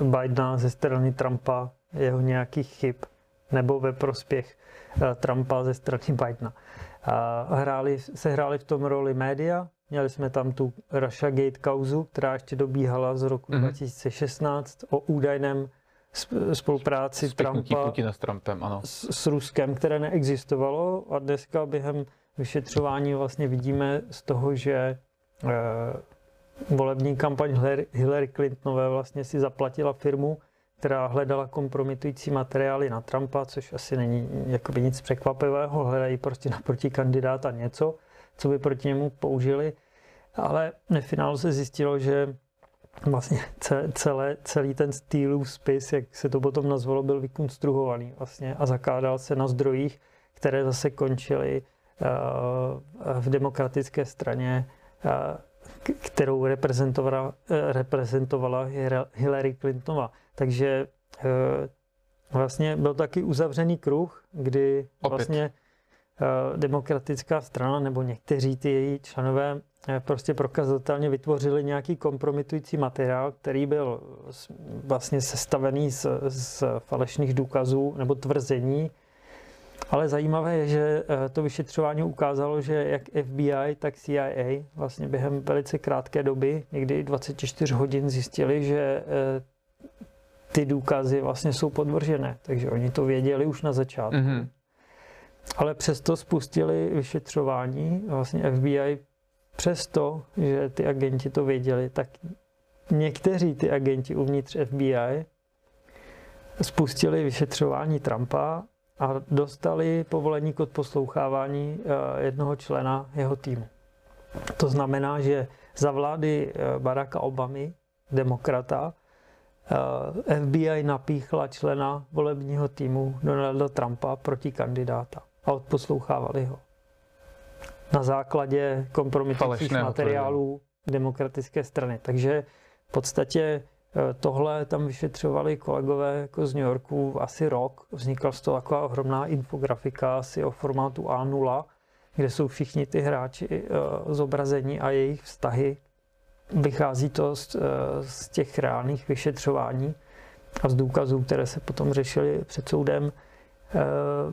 Bidena ze strany Trumpa, jeho nějakých chyb, nebo ve prospěch eh, Trumpa ze strany Bidena. Hráli, se hráli v tom roli média, měli jsme tam tu Russiagate kauzu, která ještě dobíhala z roku mm-hmm. 2016 o údajném spolupráci Trumpa Putina s Trumpem, ano. S, s Ruskem, které neexistovalo a dneska během vyšetřování vlastně vidíme z toho, že eh, volební kampaň Hillary Clintonové vlastně si zaplatila firmu, která hledala kompromitující materiály na Trumpa, což asi není jakoby nic překvapivého, hledají prostě naproti kandidáta něco, co by proti němu použili, ale v finálu se zjistilo, že vlastně celé, celý ten Steelův spis, jak se to potom nazvalo, byl vykonstruovaný vlastně a zakládal se na zdrojích, které zase končily uh, v demokratické straně uh, kterou reprezentovala, eh, reprezentovala Hillary Clintonova. Takže eh, vlastně byl taky uzavřený kruh, kdy Opět. vlastně uh, demokratická strana nebo někteří ty její členové uh, prostě prokazatelně vytvořili nějaký kompromitující materiál, který byl vlastně sestavený z, z falešných důkazů nebo tvrzení. Ale zajímavé je, že eh, to vyšetřování ukázalo, že jak FBI, tak CIA vlastně během velice krátké doby, někdy 24 hodin, zjistili, že eh, ty důkazy vlastně jsou podvržené. Takže oni to věděli už na začátku. Mhm. Ale přesto spustili vyšetřování. Vlastně FBI přesto, že ty agenti to věděli, tak někteří ty agenti uvnitř FBI spustili vyšetřování Trumpa a dostali povolení k odposlouchávání eh, jednoho člena jeho týmu. To znamená, že za vlády eh, Baracka Obamy, demokrata, FBI napíchla člena volebního týmu Donalda Trumpa proti kandidáta a odposlouchávali ho. Na základě kompromitujících materiálů demokratické strany. Takže v podstatě eh, tohle tam vyšetřovali kolegové jako z New Yorku asi rok. Vznikla z toho taková ohromná infografika asi o formátu A0, kde jsou všichni ty hráči eh, zobrazení a jejich vztahy. Vychází to z, eh, z těch reálných vyšetřování a z důkazů, které se potom řešily před soudem. Eh,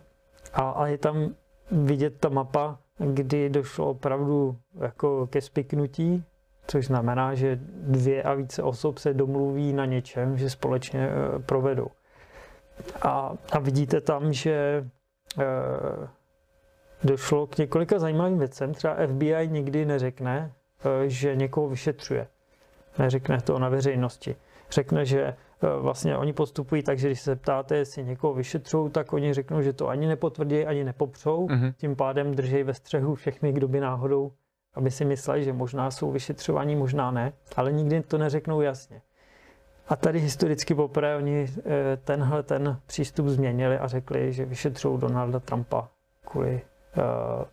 A, a je tam vidět ta mapa, kdy došlo opravdu jako ke spiknutí, což znamená, že dvě a více osob se domluví na něčem, že společně eh, provedou. A, a vidíte tam, že eh, došlo k několika zajímavým věcem. Třeba FBI nikdy neřekne, že někoho vyšetřuje. Neřekne to na veřejnosti. Řekne, že eh, vlastně oni postupují tak, že když se ptáte, jestli někoho vyšetřují, tak oni řeknou, že to ani nepotvrdí, ani nepopřou. Mhm. Tím pádem drží ve střehu všechny, kdo by náhodou, aby si mysleli, že možná jsou vyšetřovaní, možná ne, ale nikdy to neřeknou jasně. A tady historicky poprvé oni eh, tenhle ten přístup změnili a řekli, že vyšetřují Donalda Trumpa kvůli uh,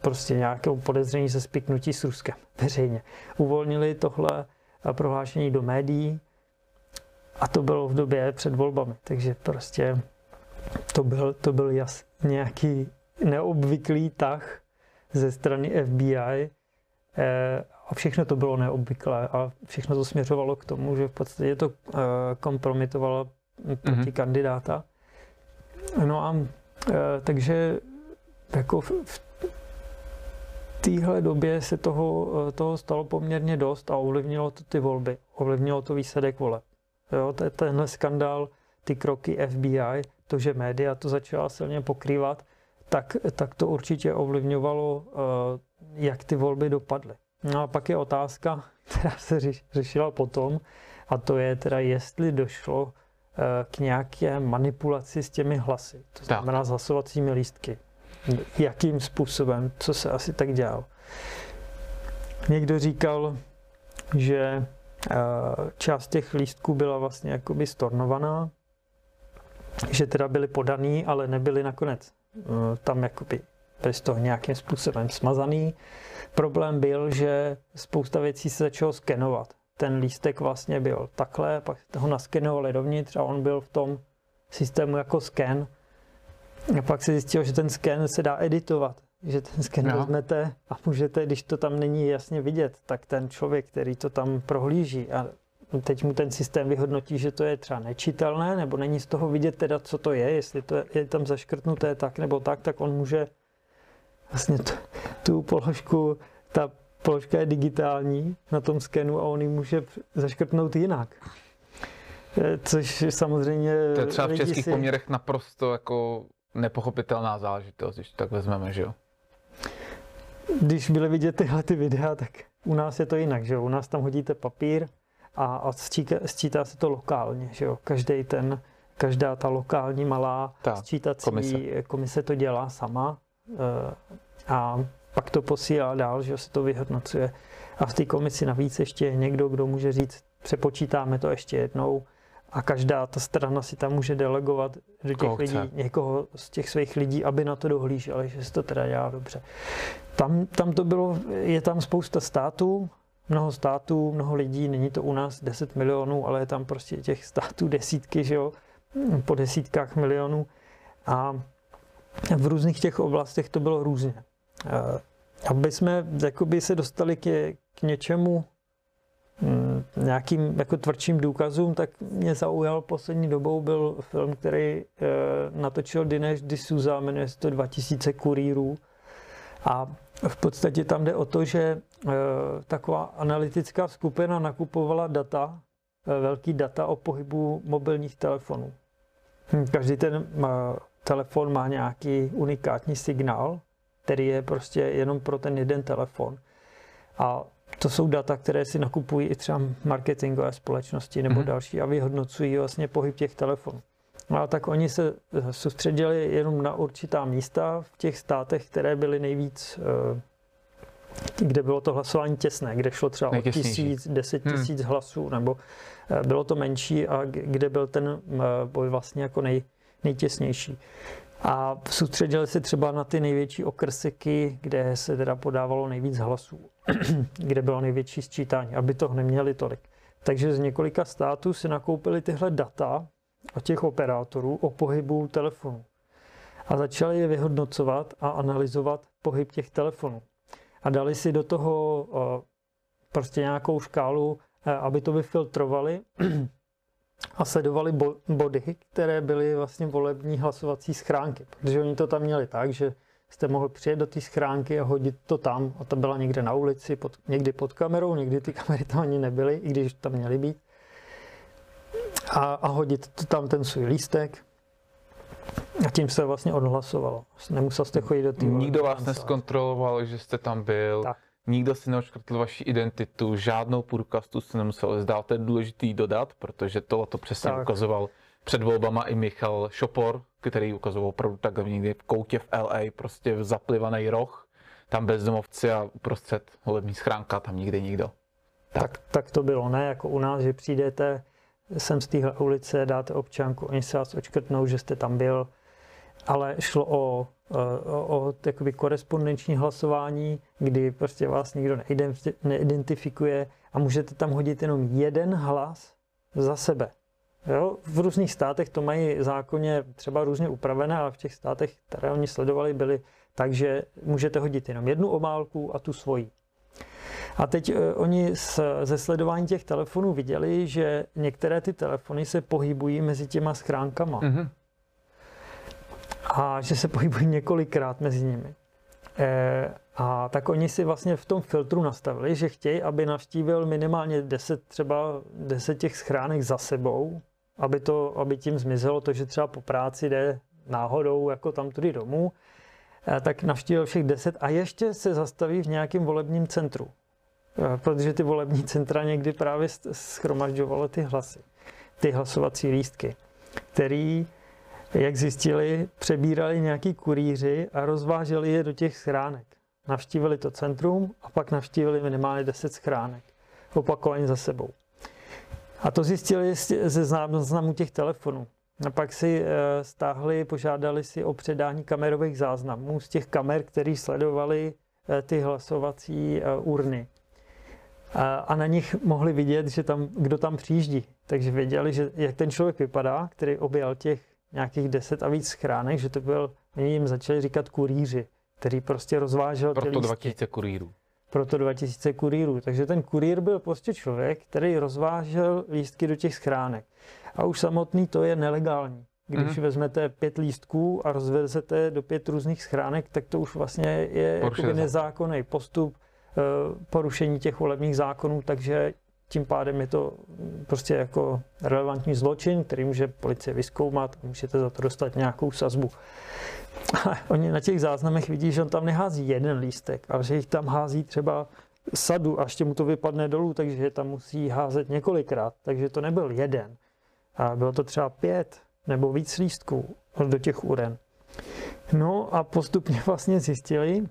prostě nějakému podezření se spiknutí s Ruskem <laughs> veřejně. Uvolnili tohle eh, prohlášení do médií a to bylo v době před volbami, takže prostě to byl, to byl jas, nějaký neobvyklý tah ze strany FBI eh, a všechno to bylo neobvyklé a všechno to směřovalo k tomu, že v podstatě to eh, kompromitovalo proti Mhm. kandidáta. No a eh, takže jako v, v téhle době se toho, eh, toho stalo poměrně dost a ovlivnilo to ty volby, ovlivnilo to výsledek voleb. Jo, tenhle skandál, ty kroky FBI, to, že média to začala silně pokrývat, tak, tak to určitě ovlivňovalo, eh, jak ty volby dopadly. No a pak je otázka, <laughs> která se řeš, řešila potom, a to je teda, jestli došlo eh, k nějaké manipulaci s těmi hlasy, to znamená s hlasovacími lístky. Jakým způsobem, co se asi tak dělalo. Někdo říkal, že eh, část těch lístků byla vlastně jakoby stornovaná, že teda byly podaný, ale nebyly nakonec eh, tam jakoby byly z toho nějakým způsobem smazaný. Problém byl, že spousta věcí se začalo skenovat. Ten lístek vlastně byl takhle, pak ho naskenovali dovnitř a on byl v tom systému jako sken. A pak se zjistilo, že ten sken se dá editovat. Že ten sken Aha. vezmete a můžete, když to tam není jasně vidět, tak ten člověk, který to tam prohlíží a teď mu ten systém vyhodnotí, že to je třeba nečitelné, nebo není z toho vidět teda, co to je, jestli to je tam zaškrtnuté tak nebo tak, tak on může vlastně tu, tu položku, ta položka je digitální na tom skenu a on ji může zaškrtnout jinak. Eh, Což samozřejmě To je třeba v českých si- poměrech naprosto jako nepochopitelná záležitost, když to tak vezmeme, že jo? když byly vidět tyhle ty videa, tak u nás je to jinak, že jo? U nás tam hodíte papír a, a sčíka, sčítá se to lokálně, že jo? Každý ten, každá ta lokální malá Ta sčítací komise. komise. to dělá sama eh, a pak to posílá dál, že jo, se to vyhodnocuje. A v té komisi navíc ještě je někdo, kdo může říct, přepočítáme to ještě jednou a každá ta strana si tam může delegovat do těch Koho lidí, někoho z těch svých lidí, aby na to dohlíželi, že se to teda dělá dobře. Tam, tam to bylo, je tam spousta států, mnoho států, mnoho lidí, není to u nás 10 milionů, ale je tam prostě těch států desítky, že jo. po desítkách milionů a v různých těch oblastech to bylo různě. Eh, aby jsme jakoby se dostali k, k něčemu, nějakým jako tvrdším důkazům, tak mě zaujal poslední dobou byl film, který eh, natočil Dinesh D'Souza, jmenuje se to 2000 kurýrů. A v podstatě tam jde o to, že eh, taková analytická skupina nakupovala data, velký data o pohybu mobilních telefonů. Hm, každý ten telefon má nějaký unikátní signál, který je prostě jenom pro ten jeden telefon. A to jsou data, které si nakupují i třeba marketingové společnosti nebo mm-hmm. další a vyhodnocují vlastně pohyb těch telefonů. No a tak oni se eh, soustředili jenom na určitá místa v těch státech, které byly nejvíc, eh, kde bylo to hlasování těsné, kde šlo třeba o tisíc, deset hmm. tisíc hmm. hlasů, nebo eh, bylo to menší a kde byl ten boj vlastně jako nej, nejtěsnější. A soustředili se třeba na ty největší okrsky, kde se teda podávalo nejvíc hlasů, <clears throat> kde bylo největší sčítání, aby toho neměli tolik. Takže z několika států si nakoupili tyhle data od těch operátorů o pohybu telefonů. A začali je vyhodnocovat a analyzovat pohyb těch telefonů. A dali si do toho prostě nějakou škálu, aby to vyfiltrovali <clears throat> a sledovali body, které byly vlastně volební hlasovací schránky, protože oni to tam měli tak, že jste mohli přijet do té schránky a hodit to tam a ta byla někde na ulici, pod, někdy pod kamerou, někdy ty kamery tam ani nebyly, i když tam měly být. A, a hodit to tam ten svůj lístek a tím se vlastně odhlasovalo. Nemusel jste chodit do té Nikdo vás neskontroloval, že jste tam byl. Tak. Nikdo si neočkrtl vaši identitu, žádnou průkastu se nemusel zdát. To je důležitý dodat, protože to, to přesně tak. ukazoval před volbama i Michal Šopor, který ukazoval opravdu tak někdy v koutě v LA, prostě v zaplivaný roh, tam bezdomovci a uprostřed volební schránka, tam nikdy nikdo. Tak. tak. tak to bylo, ne jako u nás, že přijdete sem z téhle ulice, dáte občanku, oni se vás očkrtnou, že jste tam byl, ale šlo o o, o takový korespondenční hlasování, kdy prostě vás nikdo neidentifikuje a můžete tam hodit jenom jeden hlas za sebe. Jo? V různých státech to mají zákonně třeba různě upravené, ale v těch státech, které oni sledovali, byly tak, že můžete hodit jenom jednu obálku a tu svoji. A teď uh, oni z, ze sledování těch telefonů viděli, že některé ty telefony se pohybují mezi těma schránkama. Mm-hmm a že se pohybují několikrát mezi nimi. E, a tak oni si vlastně v tom filtru nastavili, že chtějí, aby navštívil minimálně 10, třeba 10 těch schránek za sebou, aby, to, aby tím zmizelo to, že třeba po práci jde náhodou jako tam tudy domů, e, tak navštívil všech 10 a ještě se zastaví v nějakém volebním centru. E, protože ty volební centra někdy právě schromažďovaly ty hlasy, ty hlasovací lístky, který jak zjistili, přebírali nějaký kurýři a rozváželi je do těch schránek. Navštívili to centrum a pak navštívili minimálně 10 schránek. Opakovaně za sebou. A to zjistili ze záznamu těch telefonů. A pak si eh, stáhli, požádali si o předání kamerových záznamů z těch kamer, které sledovali eh, ty hlasovací eh, urny. A na nich mohli vidět, že tam, kdo tam přijíždí. Takže věděli, že jak ten člověk vypadá, který objel těch nějakých deset a víc schránek, že to byl, oni jim začali říkat kurýři, který prostě rozvážel Proto ty 2000 kurýrů. Proto 2000 kurýrů. Takže ten kurýr byl prostě člověk, který rozvážel lístky do těch schránek. A už samotný to je nelegální. Když mm-hmm. vezmete pět lístků a rozvezete do pět různých schránek, tak to už vlastně je nezákonný postup eh, porušení těch volebních zákonů, takže tím pádem je to prostě jako relevantní zločin, který může policie vyskoumat a můžete za to dostat nějakou sazbu. Ale oni na těch záznamech vidí, že on tam nehází jeden lístek, ale že jich tam hází třeba sadu a ještě mu to vypadne dolů, takže je tam musí házet několikrát. Takže to nebyl jeden. A bylo to třeba pět nebo víc lístků do těch uren. No a postupně vlastně zjistili,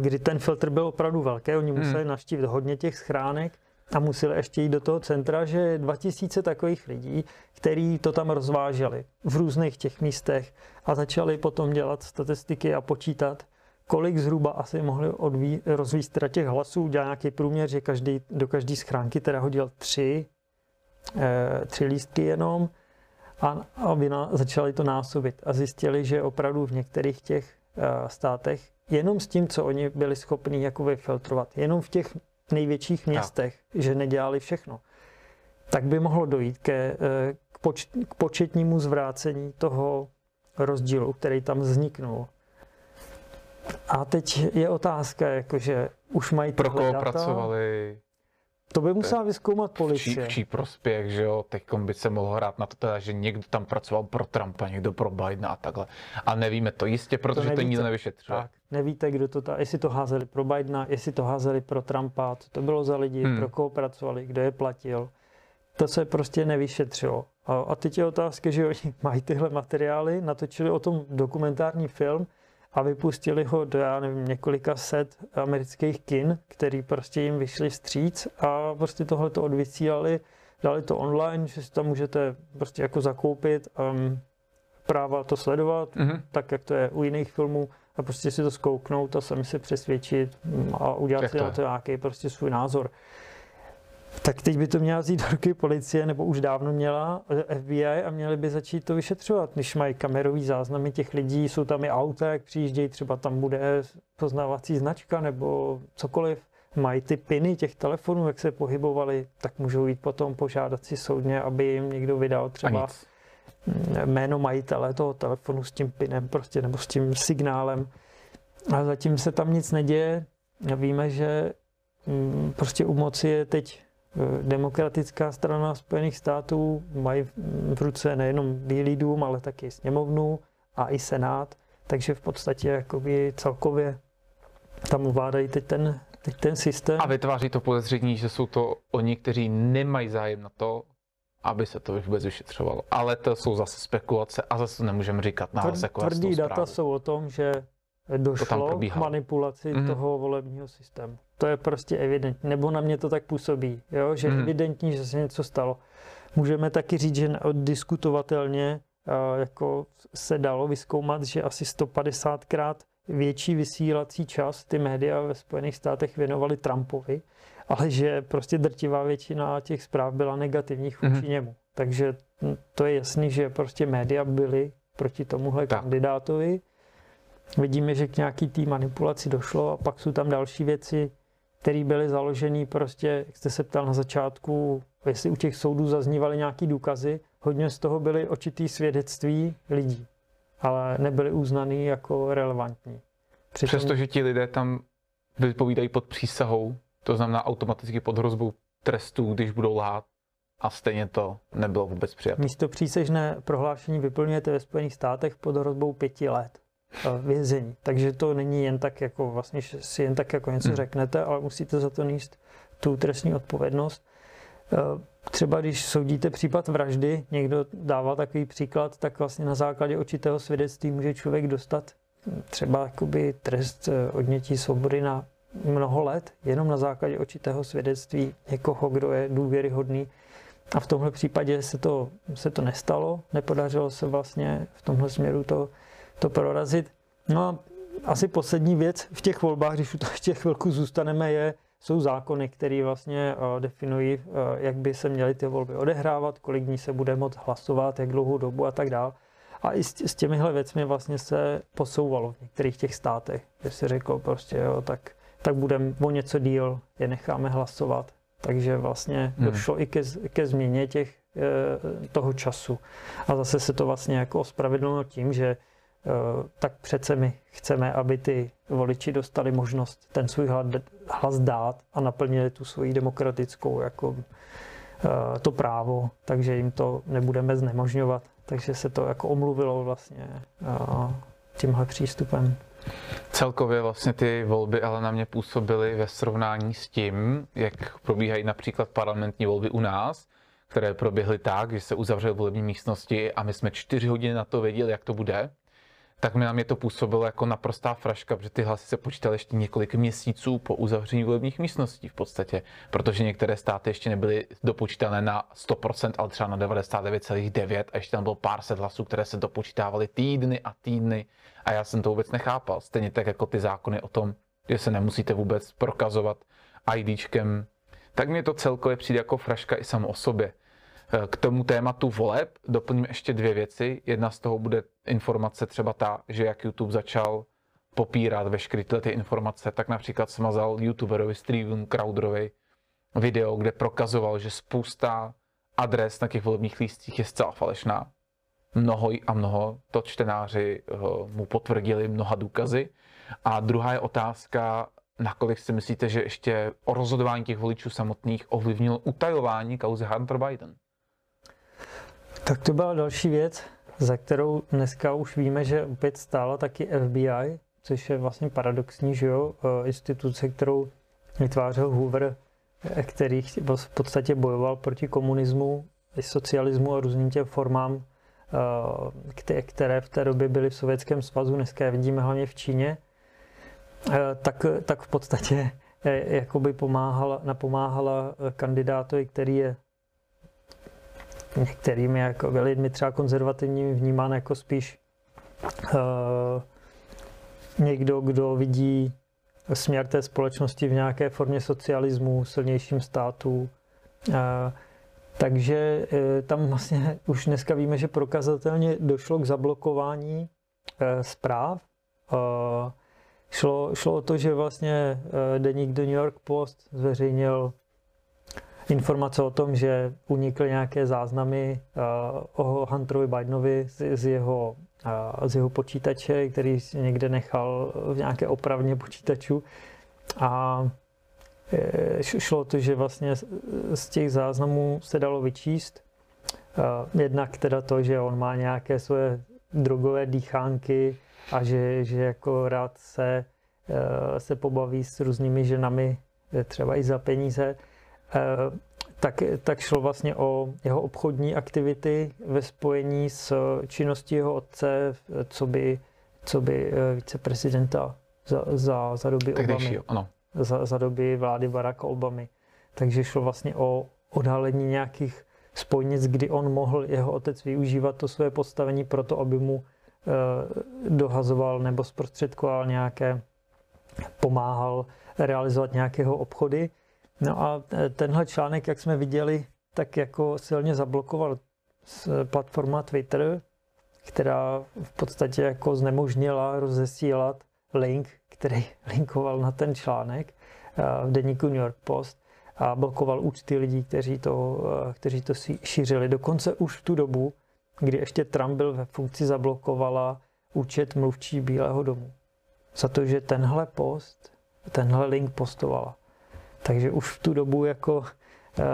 kdy ten filtr byl opravdu velký, oni museli hmm. navštívit hodně těch schránek, a museli ještě jít do toho centra, že 2000 takových lidí, kteří to tam rozváželi v různých těch místech a začali potom dělat statistiky a počítat, kolik zhruba asi mohli odví, rozvíst teda těch hlasů, udělal nějaký průměr, že každý, do každé schránky teda hodil tři, e, tři lístky jenom a aby na, začali to násobit a zjistili, že opravdu v některých těch uh, státech jenom s tím, co oni byli schopni jako vyfiltrovat, jenom v těch největších městech, ja. že nedělali všechno, tak by mohlo dojít ke, eh, k, poč, k početnímu zvrácení toho rozdílu, který tam vzniknul. A teď je otázka, jakože už mají Pro koho data, pracovali? To by musela vyzkoumat policie. V čí, v čí prospěch, že jo, teď by se mohlo hrát na to teda, že někdo tam pracoval pro Trumpa, někdo pro Bidena a takhle. A nevíme to jistě, protože to, to nikdo nevyšetřuje. Tak, nevíte, kdo to ta, jestli to házeli pro Bidena, jestli to házeli pro Trumpa, co to bylo za lidi, hmm. pro koho pracovali, kdo je platil. To se prostě nevyšetřilo. A, a teď je otázka, že oni <laughs> mají tyhle materiály, natočili o tom dokumentární film, a vypustili ho do, já nevím, několika set amerických kin, který prostě jim vyšli stříc a prostě tohle to odvysílali, dali to online, že si tam můžete prostě jako zakoupit um, práva to sledovat, mm-hmm. tak jak to je u jiných filmů a prostě si to zkouknout a sami se přesvědčit a udělat si na to nějaký prostě svůj názor. Tak teď by to měla vzít do ruky policie, nebo už dávno měla FBI a měli by začít to vyšetřovat. Když mají kamerový záznamy těch lidí, jsou tam i auta, jak přijíždějí, třeba tam bude poznávací značka nebo cokoliv. Mají ty piny těch telefonů, jak se pohybovali, tak můžou jít potom požádat si soudně, aby jim někdo vydal třeba jméno majitele toho telefonu s tím pinem prostě, nebo s tím signálem. A zatím se tam nic neděje. Víme, že mm, prostě u moci je teď Eh, demokratická strana Spojených států mají v ruce nejenom Bílý dům, ale taky sněmovnu a i senát, takže v podstatě jakoby celkově tam ovládají teď ten, teď ten systém. A vytváří to podezření, že jsou to oni, kteří nemají zájem na to, aby se to vůbec vyšetřovalo. Ale to jsou zase spekulace a zase nemůžeme říkat na Tvrdí, tvrdí data jsou o tom, že došlo k manipulaci mm-hmm. toho volebního systému. To je prostě evidentní. Nebo na mě to tak působí, jo? že mm. evidentní, že se něco stalo. Můžeme taky říct, že diskutovatelně jako se dalo vyskoumat, že asi 150krát větší vysílací čas ty média ve Spojených státech věnovali Trumpovi, ale že prostě drtivá většina těch zpráv byla negativních vůči mm. němu. Takže to je jasný, že prostě média byly proti tomuhle tak. kandidátovi vidíme, že k nějaký té manipulaci došlo a pak jsou tam další věci, které byly založeny prostě, jak jste se ptal na začátku, jestli u těch soudů zaznívaly nějaký důkazy, hodně z toho byly očitý svědectví lidí, ale nebyly uznaný jako relevantní. Přitom... Přestože ti lidé tam vypovídají pod přísahou, to znamená automaticky pod hrozbou trestů, když budou lhát, a stejně to nebylo vůbec přijato. Místo přísežné prohlášení vyplňujete ve Spojených státech pod hrozbou pěti let. Vězení. Takže to není jen tak jako vlastně, že si jen tak jako něco hmm. řeknete, ale musíte za to níst tu trestní odpovědnost. Eh, třeba když soudíte případ vraždy, někdo dává takový příklad, tak vlastně na základě očitého svědectví může člověk dostat třeba jakoby trest eh, odnětí svobody na mnoho let, jenom na základě očitého svědectví někoho, kdo je důvěryhodný. A v tomhle případě se to, se to nestalo, nepodařilo se vlastně v tomhle směru to to prorazit. No a asi poslední věc v těch volbách, když u toho <laughs> ještě chvilku zůstaneme, je, jsou zákony, které vlastně uh, definují, uh, jak by se měly ty volby odehrávat, kolik dní se bude moct hlasovat, jak dlouhou dobu a tak dále. A i s, těmihle věcmi vlastně se posouvalo v některých těch státech, že si řekl prostě, jo, tak, tak budeme o něco díl, je necháme hlasovat. Takže vlastně hmm. došlo i ke, ke změně těch, e, toho času. A zase se to vlastně jako ospravedlnilo tím, že Eh, tak přece my chceme, aby ty voliči dostali možnost ten svůj hlas dát a naplnili tu svoji demokratickou jako eh, to právo, takže jim to nebudeme znemožňovat. Takže se to jako omluvilo vlastně eh, tímhle přístupem. Celkově vlastně ty volby ale na mě působily ve srovnání s tím, jak probíhají například parlamentní volby u nás, které proběhly tak, že se uzavřely volební místnosti a my jsme čtyři hodiny na to věděli, jak to bude tak mi na mě to působilo jako naprostá fraška, protože ty hlasy se počítaly ještě několik měsíců po uzavření volebních místností v podstatě, protože některé státy ještě nebyly dopočítané na 100%, ale třeba na 99,9 a ještě tam bylo pár set hlasů, které se dopočítávaly týdny a týdny a já jsem to vůbec nechápal. Stejně tak jako ty zákony o tom, že se nemusíte vůbec prokazovat IDčkem, tak mě to celkově přijde jako fraška i samo o sobě. K tomu tématu voleb doplním ještě dvě věci. Jedna z toho bude informace třeba ta, že jak YouTube začal popírat veškeré ty informace, tak například smazal youtuberovi Steven Crowderovi video, kde prokazoval, že spousta adres na těch volebních lístcích je zcela falešná. Mnoho a mnoho to čtenáři eh, mu potvrdili mnoha důkazy. A druhá je otázka, nakolik si myslíte, že ještě o rozhodování těch voličů samotných ovlivnilo utajování kauzy Hunter Biden? Tak to byla další věc, za kterou dneska už víme, že opět stála taky FBI, což je vlastně paradoxní, že jo, eh, instituce, kterou vytvářel Hoover, eh, který v podstatě bojoval proti komunismu, socialismu a různým těm formám, eh, které v té době byly v Sovětském svazu, dneska je vidíme hlavně v Číně, tak, tak v podstatě jakoby pomáhala, napomáhala kandidátovi, který je některými jako lidmi třeba konzervativními vnímán jako spíš uh, někdo, kdo vidí směr té společnosti v nějaké formě socialismu, silnějším státu. Uh, takže uh, tam vlastně už dneska víme, že prokazatelně došlo k zablokování uh, zpráv. Uh, šlo, šlo o to, že vlastně uh, deník The New York Post zveřejnil informace o tom, že unikly nějaké záznamy uh, o Hunterovi Bidenovi z, jeho, uh, z jeho počítače, který někde nechal v nějaké opravně počítaču. A e, šlo to, že vlastně z těch záznamů se dalo vyčíst. Jednak teda to, že on má nějaké svoje drogové dýchánky a že, že jako rád se, se pobaví s různými ženami, třeba i za peníze Eh, tak, tak šlo vlastně o jeho obchodní aktivity ve spojení s činností jeho otce, co by, co by eh, viceprezidenta za, za, za doby Obamy. ano. Za, za doby vlády Baracka Obamy. Takže šlo vlastně o odhalení nějakých spojnic, kdy on mohl, jeho otec, využívat to své postavení pro to, aby mu eh, dohazoval nebo zprostředkoval nějaké, pomáhal realizovat nějakého obchody. No a tenhle článek, jak jsme viděli, tak jako silně zablokoval platforma Twitter, která v podstatě jako znemožnila rozesílat link, který <laughs> linkoval na ten článek eh, v deníku New York Post a blokoval účty lidí, kteří to, kteří to šířili. Dokonce už v tu dobu, kdy ještě Trump byl ve funkci, zablokovala účet mluvčí Bílého domu. Za to, že tenhle post, tenhle link postovala. Takže už v tu dobu jako eh,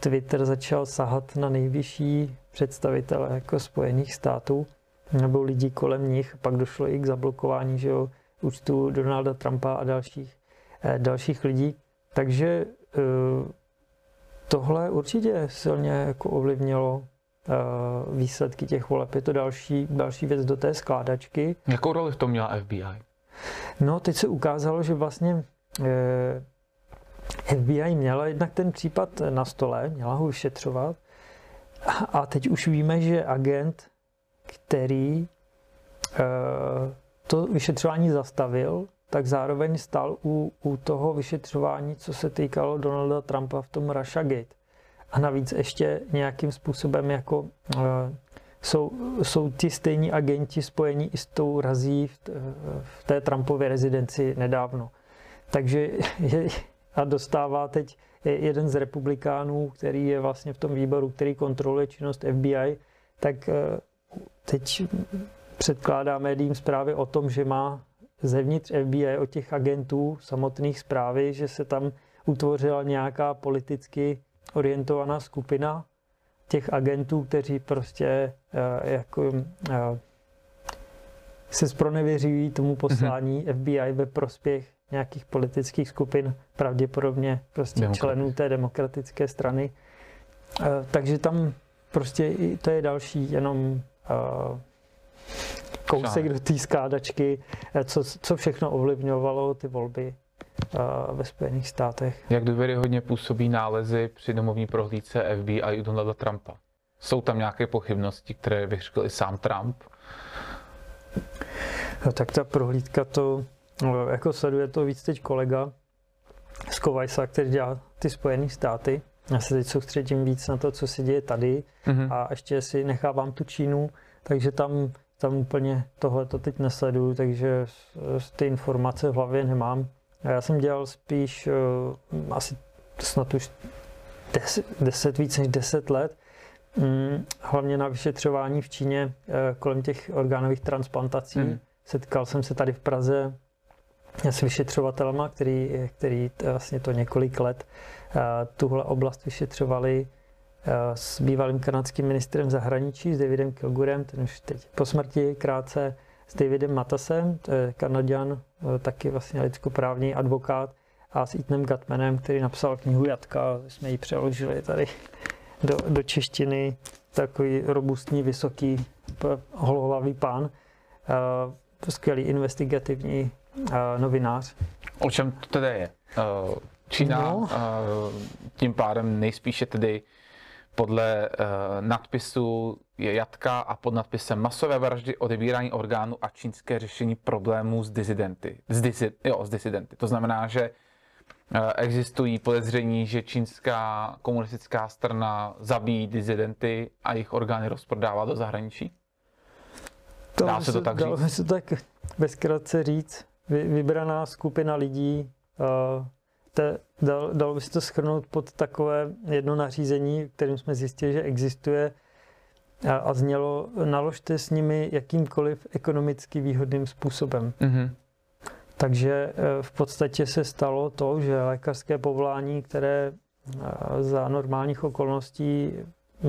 Twitter začal sahat na nejvyšší představitele jako Spojených států nebo lidí kolem nich. Pak došlo i k zablokování že jo, účtu Donalda Trumpa a dalších, eh, dalších lidí. Takže eh, tohle určitě silně jako ovlivnilo výsledky těch voleb. Je to další, další věc do té skládačky. Jakou roli v tom měla FBI? No, teď se ukázalo, že vlastně FBI měla jednak ten případ na stole, měla ho vyšetřovat. A teď už víme, že agent, který eh, to vyšetřování zastavil, tak zároveň stal u, u toho vyšetřování, co se týkalo Donalda Trumpa v tom Russiagate. A navíc ještě nějakým způsobem jako uh, jsou, jsou ti stejní agenti spojení i s tou razí v, v té Trumpově rezidenci nedávno. Takže je, a dostává teď jeden z republikánů, který je vlastně v tom výboru, který kontroluje činnost FBI, tak eh, teď předkládá médiím zprávy o tom, že má zevnitř FBI od těch agentů samotných zprávy, že se tam utvořila nějaká politicky orientovaná skupina těch agentů, kteří prostě uh, jako uh, se spronevěřují tomu poslání mm-hmm. FBI ve prospěch nějakých politických skupin, pravděpodobně prostě Demokrat. členů té demokratické strany. Eh, takže tam prostě to je další jenom eh, kousek do té skládačky, eh, co, co všechno ovlivňovalo ty volby ve Spojených státech. Jak hodně působí nálezy při domovní prohlídce FBI u Donalda Trumpa? Jsou tam nějaké pochybnosti, které vyřkl i sám Trump? No, tak ta prohlídka to jako sleduje to víc teď kolega z Kovajsa, který dělá ty Spojené státy. Já se teď soustředím víc na to, co se děje tady mm-hmm. a ještě si nechávám tu Čínu, takže tam, tam úplně tohle to teď nesleduju, takže ty informace v hlavě nemám. A já jsem dělal spíš uh, asi snad už 10, 10 víc než 10 let, mm, hlavně na vyšetřování v Číně uh, kolem těch orgánových transplantací. Mm. Setkal jsem se tady v Praze s vyšetřovatelema, který, který vlastně to několik let uh, tuhle oblast vyšetřovali s bývalým kanadským ministrem zahraničí, s Davidem Kilgurem, ten už teď po smrti krátce, s Davidem Matasem, to je Kanaděn, taky vlastně lidskoprávní advokát, a s Ethanem Gatmanem, který napsal knihu Jatka, jsme ji přeložili tady do, do češtiny, takový robustní, vysoký, holohlavý pán, skvělý investigativní novinář. O čem to tedy je? Uh, Čína no. uh, tím pádem nejspíše tedy podle uh, nadpisu je jatka a pod nadpisem masové vraždy, odebírání orgánů a čínské řešení problémů s disidenty. S, disi, jo, s disidenty. To znamená, že existují podezření, že čínská komunistická strana zabíjí disidenty a jejich orgány rozprodává do zahraničí? To dá se to tak říct? Dá se tak bezkrátce říct. Vy, vybraná skupina lidí uh, te, dal, dalo by se to schrnout pod takové jedno nařízení, kterým jsme zjistili, že existuje a, a znělo, naložte s nimi jakýmkoliv ekonomicky výhodným způsobem. Mm-hmm. Takže e, v podstatě se stalo to, že lékařské povolání, které e, za normálních okolností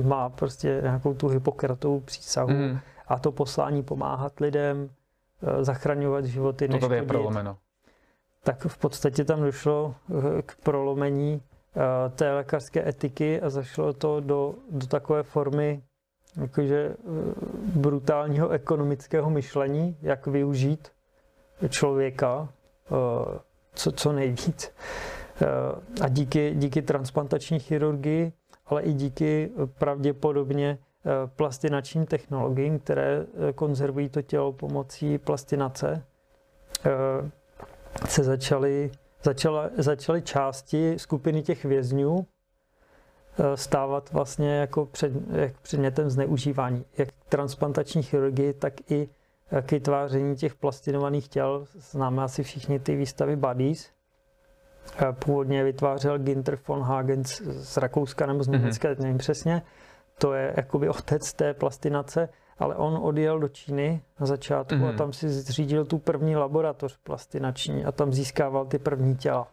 má prostě nějakou tu hypokratovou přísahu mm. a to poslání pomáhat lidem, zachraňovat životy, To tady je prolomeno tak v podstatě tam došlo eh, k prolomení eh, té lékařské etiky a zašlo to do, do takové formy jakože eh, brutálního ekonomického myšlení, jak využít člověka co, co nejvíc. A díky, díky transplantační chirurgii, ale i díky pravděpodobně plastinačním technologiím, které konzervují to tělo pomocí plastinace, se začaly, začala, začaly části skupiny těch vězňů eh, stávat vlastně jako před, jak předmětem zneužívání. Jak transplantační chirurgii, tak i k vytváření těch plastinovaných těl. Známe asi všichni ty výstavy Buddies. Eh, původně vytvářel Ginter von Hagen z Rakouska nebo z Německa, mm-hmm. nevím přesně. To je jakoby otec té plastinace ale on odjel do Číny na začátku mm-hmm. a mhm. tam si zřídil tu první laboratoř plastinační a tam získával ty první těla.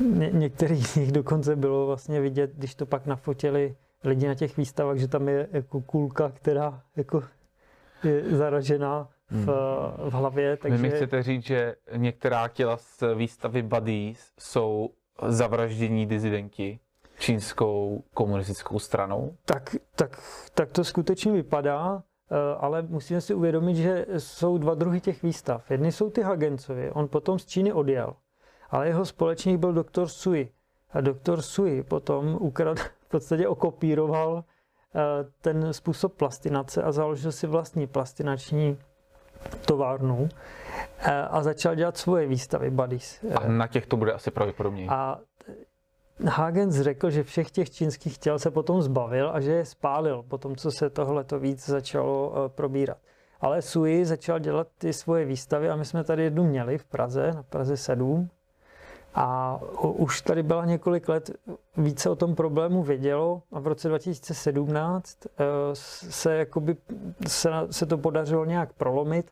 Ně- některý z nich dokonce bylo vlastně vidět, když to pak nafotili lidi na těch výstavách, že tam je jako kulka, která jako je zaražená v, hmm. v hlavě. Takže... Vy mi chcete říct, že některá těla z výstavy Buddies jsou zavraždění dizidenti? Čínskou komunistickou stranou? Tak, tak, tak to skutečně vypadá, eh, ale musíme si uvědomit, že jsou dva druhy těch výstav. Jedny jsou ty Hagencovi, on potom z Číny odjel, ale jeho společník byl doktor Sui. A doktor Sui potom ukradl, v podstatě okopíroval eh, ten způsob plastinace a založil si vlastní plastinační továrnu eh, a začal dělat svoje výstavy Buddies. A na těch to bude asi pravděpodobně. A Hagens řekl, že všech těch čínských těl se potom zbavil a že je spálil, potom co se tohle to víc začalo eh, probírat. Ale Sui začal dělat ty svoje výstavy a my jsme tady jednu měli v Praze, na Praze 7. A už tady byla několik let, více o tom problému vědělo a v roce 2017 eh, se, jakoby, se, se to podařilo nějak prolomit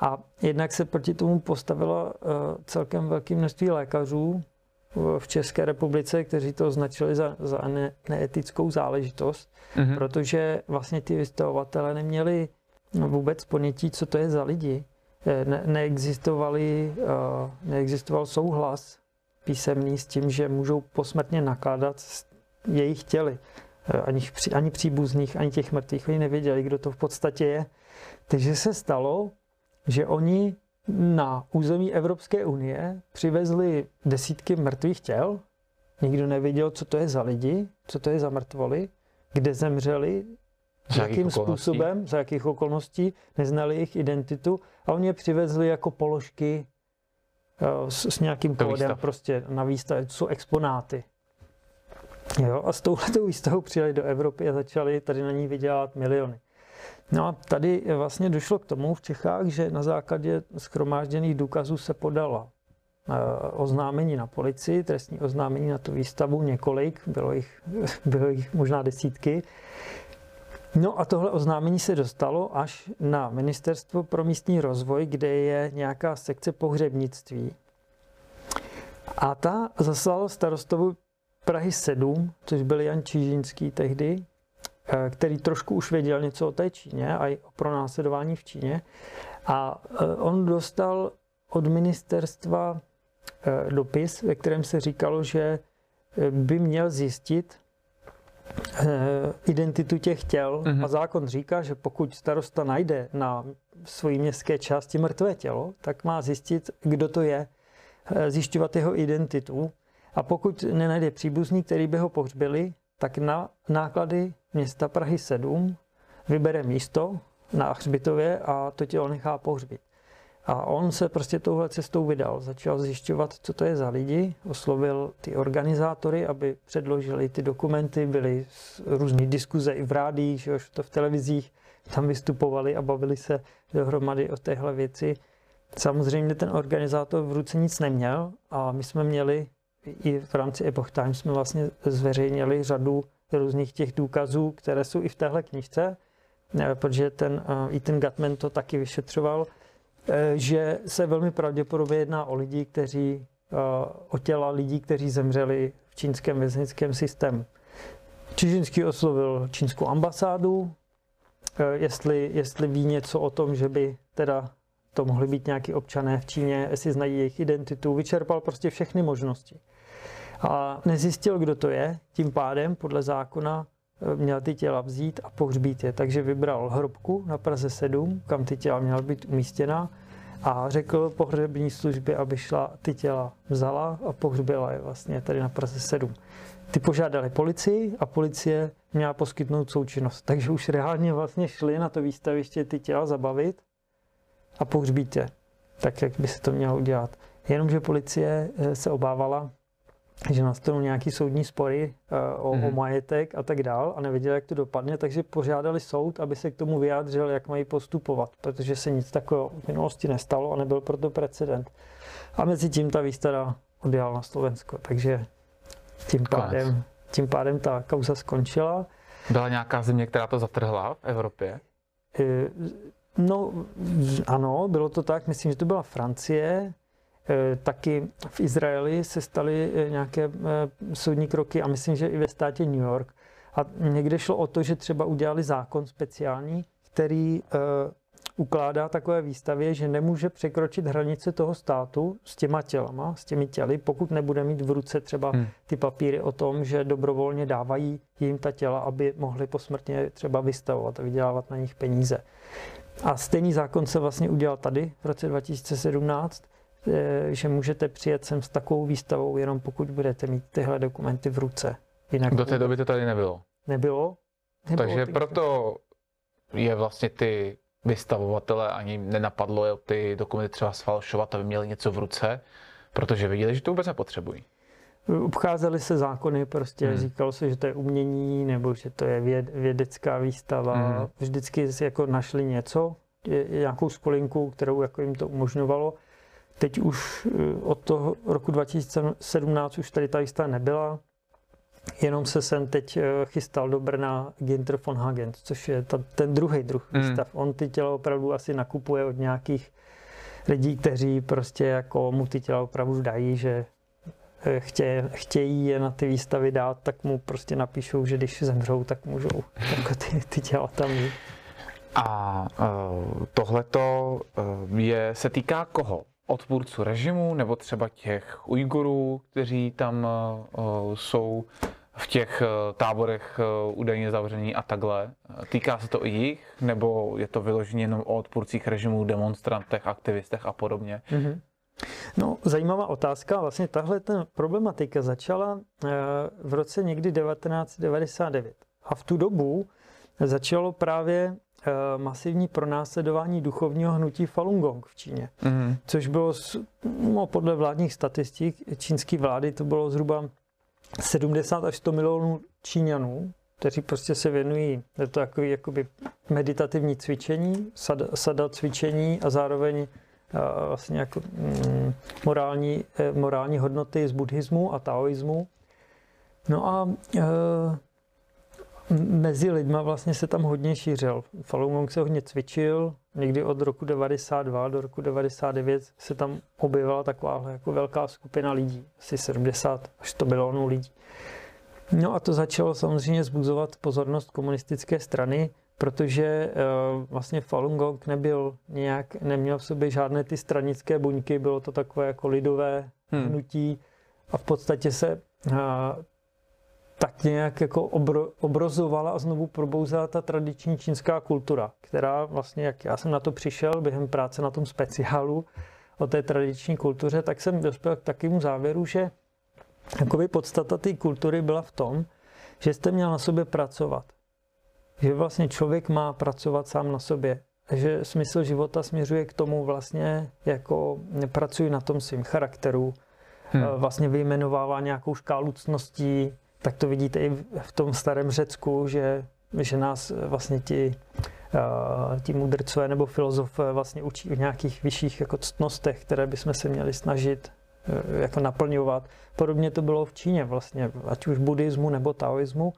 a jednak se proti tomu postavila eh, celkem velké množství lékařů, v České republice, kteří to označili za, za ne, neetickou záležitost, mm-hmm. protože vlastně ty vystavovatelé neměli vůbec ponětí, co to je za lidi. Eh, ne, neexistovali, uh, neexistoval souhlas písemný s tím, že můžou posmrtně nakládat s jejich těly. Uh, ani, ani příbuzných, ani těch mrtvých. Oni nevěděli, kdo to v podstatě je. Takže se stalo, že oni na území Evropské unie přivezli desítky mrtvých těl. Nikdo nevěděl, co to je za lidi, co to je za mrtvoly, kde zemřeli, za jakým způsobem, za jakých okolností, neznali jejich identitu a oni je přivezli jako položky eh, s, s nějakým kódem prostě na výstavě, jsou exponáty. Jo, a s touhletou výstavou přijeli do Evropy a začali tady na ní vydělat miliony. No a tady vlastně došlo k tomu v Čechách, že na základě schromážděných důkazů se podala eh, oznámení na policii, trestní oznámení na tu výstavu, několik, bylo jich, <laughs> bylo jich možná desítky. No a tohle oznámení se dostalo až na Ministerstvo pro místní rozvoj, kde je nějaká sekce pohřebnictví. A ta zaslala starostovu Prahy 7, což byl Jan Čížinský tehdy, eh, který trošku už věděl něco o té Číně a i o pronásledování v Číně. A eh, on dostal od ministerstva eh, dopis, ve kterém se říkalo, že by měl zjistit identitu těch těl. Mm-hmm. A zákon říká, že pokud starosta najde na svojí městské části mrtvé tělo, tak má zjistit, kdo to je, zjišťovat jeho identitu a pokud nenajde příbuzný, který by ho pohřbili, tak na náklady města Prahy 7 vybere místo na hřbitově a to tělo nechá pohřbit. A on se prostě touhle cestou vydal. Začal zjišťovat, co to je za lidi, oslovil ty organizátory, aby předložili ty dokumenty, byly různé diskuze i v rádích, že už to v televizích, tam vystupovali a bavili se dohromady o téhle věci. Samozřejmě ten organizátor v ruce nic neměl a my jsme měli i v rámci Epoch Times jsme vlastně zveřejnili řadu různých těch důkazů, které jsou i v téhle knižce, eh, protože ten, eh, i ten Gatman to taky vyšetřoval, eh, že se velmi pravděpodobně jedná o lidi, kteří, o těla lidí, kteří zemřeli v čínském věznickém systému. Čižinský oslovil čínskou ambasádu, jestli, jestli ví něco o tom, že by teda to mohly být nějaký občané v Číně, jestli znají jejich identitu, vyčerpal prostě všechny možnosti. A nezjistil, kdo to je, tím pádem podle zákona eh, měl ty těla vzít a pohřbít je. Takže vybral hrobku na Praze 7, kam ty těla měla být umístěna a řekl pohřební službě, aby šla ty těla vzala a pohřbila je vlastně tady na Praze 7. Ty požádali policii a policie měla poskytnout součinnost. Takže už reálně vlastně šli na to výstaviště ty těla zabavit a pohřbít je, tak jak by se to mělo udělat. Jenomže policie eh, se obávala, že nastanou nějaký soudní spory uh, o, mm. o mhm. majetek a tak dál a nevěděli, jak to dopadne, takže požádali soud, aby se k tomu vyjádřil, jak mají postupovat, protože se nic takového v minulosti nestalo a nebyl proto precedent. A mezi tím ta výstava odjela na Slovensko, takže tím pádem, tím pádem ta kauza skončila. Byla nějaká země, která to zatrhla v Evropě? Eh, no, ano, bylo to tak, myslím, že to byla Francie, taky v Izraeli se staly eh, nějaké eh, soudní kroky a myslím, že i ve státě New York. A někde šlo o to, že třeba udělali zákon speciální, který ukládá takové výstavě, že nemůže překročit hranice toho státu s těma tělama, s těmi těly, pokud nebude mít v ruce třeba hmm. ty papíry o tom, že dobrovolně dávají jim ta těla, aby mohli posmrtně třeba vystavovat a vydělávat na nich peníze. A stejný zákon se vlastně udělal tady v roce 2017 Eh, že můžete přijet sem s takovou výstavou, jenom pokud budete mít tyhle dokumenty v ruce. Jinak Do té doby to tady nebylo. Nebylo. nebylo Takže ty... proto je vlastně ty vystavovatele ani nenapadlo ty dokumenty třeba sfalšovat, aby měli něco v ruce, protože viděli, že to vůbec nepotřebují. Obcházely se zákony, prostě hmm. říkalo se, že to je umění, nebo že to je věd, vědecká výstava. Hmm. Vždycky si jako našli něco, nějakou skolinku, kterou jako jim to umožňovalo. Teď už eh, od toho roku 2017 už tady ta jistá nebyla, jenom se sem teď eh, chystal do Brna Ginter von Hagen, což je ta, ten druhý druh mm. výstav. On ty těla opravdu asi nakupuje od nějakých lidí, kteří prostě jako mu ty těla opravdu dají, že eh, chtějí, chtějí je na ty výstavy dát, tak mu prostě napíšou, že když zemřou, tak můžou <laughs> jako ty, ty těla tam mít. A uh, tohleto uh, je, se týká koho? Odpůrců režimu nebo třeba těch Ujgurů, kteří tam uh, jsou v těch uh, táborech údajně zavření a takhle. Týká se to i jich, nebo je to vyloženě jenom o odpůrcích režimu, demonstrantech, aktivistech a podobně? Mm-hmm. No, zajímavá otázka. Vlastně tahle ten problematika začala v roce někdy 1999. A v tu dobu začalo právě Eh, masivní pronásledování duchovního hnutí Falun Gong v Číně, mm-hmm. což bylo no, podle vládních statistik čínské vlády to bylo zhruba 70 až 100 milionů Číňanů, kteří prostě se věnují, je to takový jakoby meditativní cvičení, sada, sada cvičení a zároveň a vlastně jako mm, morální, eh, morální hodnoty z buddhismu a taoismu. No a e, mezi lidma vlastně se tam hodně šířil. Falun Gong se hodně cvičil, někdy od roku 92 do roku 99 se tam objevila taková jako velká skupina lidí, asi 70 až 100 milionů lidí. No a to začalo samozřejmě zbuzovat pozornost komunistické strany, protože uh, vlastně Falun Gong nebyl nějak, neměl v sobě žádné ty stranické buňky, bylo to takové jako lidové hmm. hnutí a v podstatě se uh, tak nějak jako obro, obrozovala a znovu probouzela ta tradiční čínská kultura, která vlastně, jak já jsem na to přišel během práce na tom speciálu o té tradiční kultuře, tak jsem dospěl k takovému závěru, že jakoby podstata té kultury byla v tom, že jste měl na sobě pracovat. Že vlastně člověk má pracovat sám na sobě. Že smysl života směřuje k tomu vlastně, jako pracuji na tom svým charakteru, hmm. vlastně vyjmenovává nějakou škálu cností, tak to vidíte i v tom starém Řecku, že, že nás vlastně ti, ti mudrcové nebo filozofové vlastně učí o nějakých vyšších jako ctnostech, které bychom se měli snažit e, jako naplňovat. Podobně to bylo v Číně vlastně, ať už buddhismu nebo taoismu.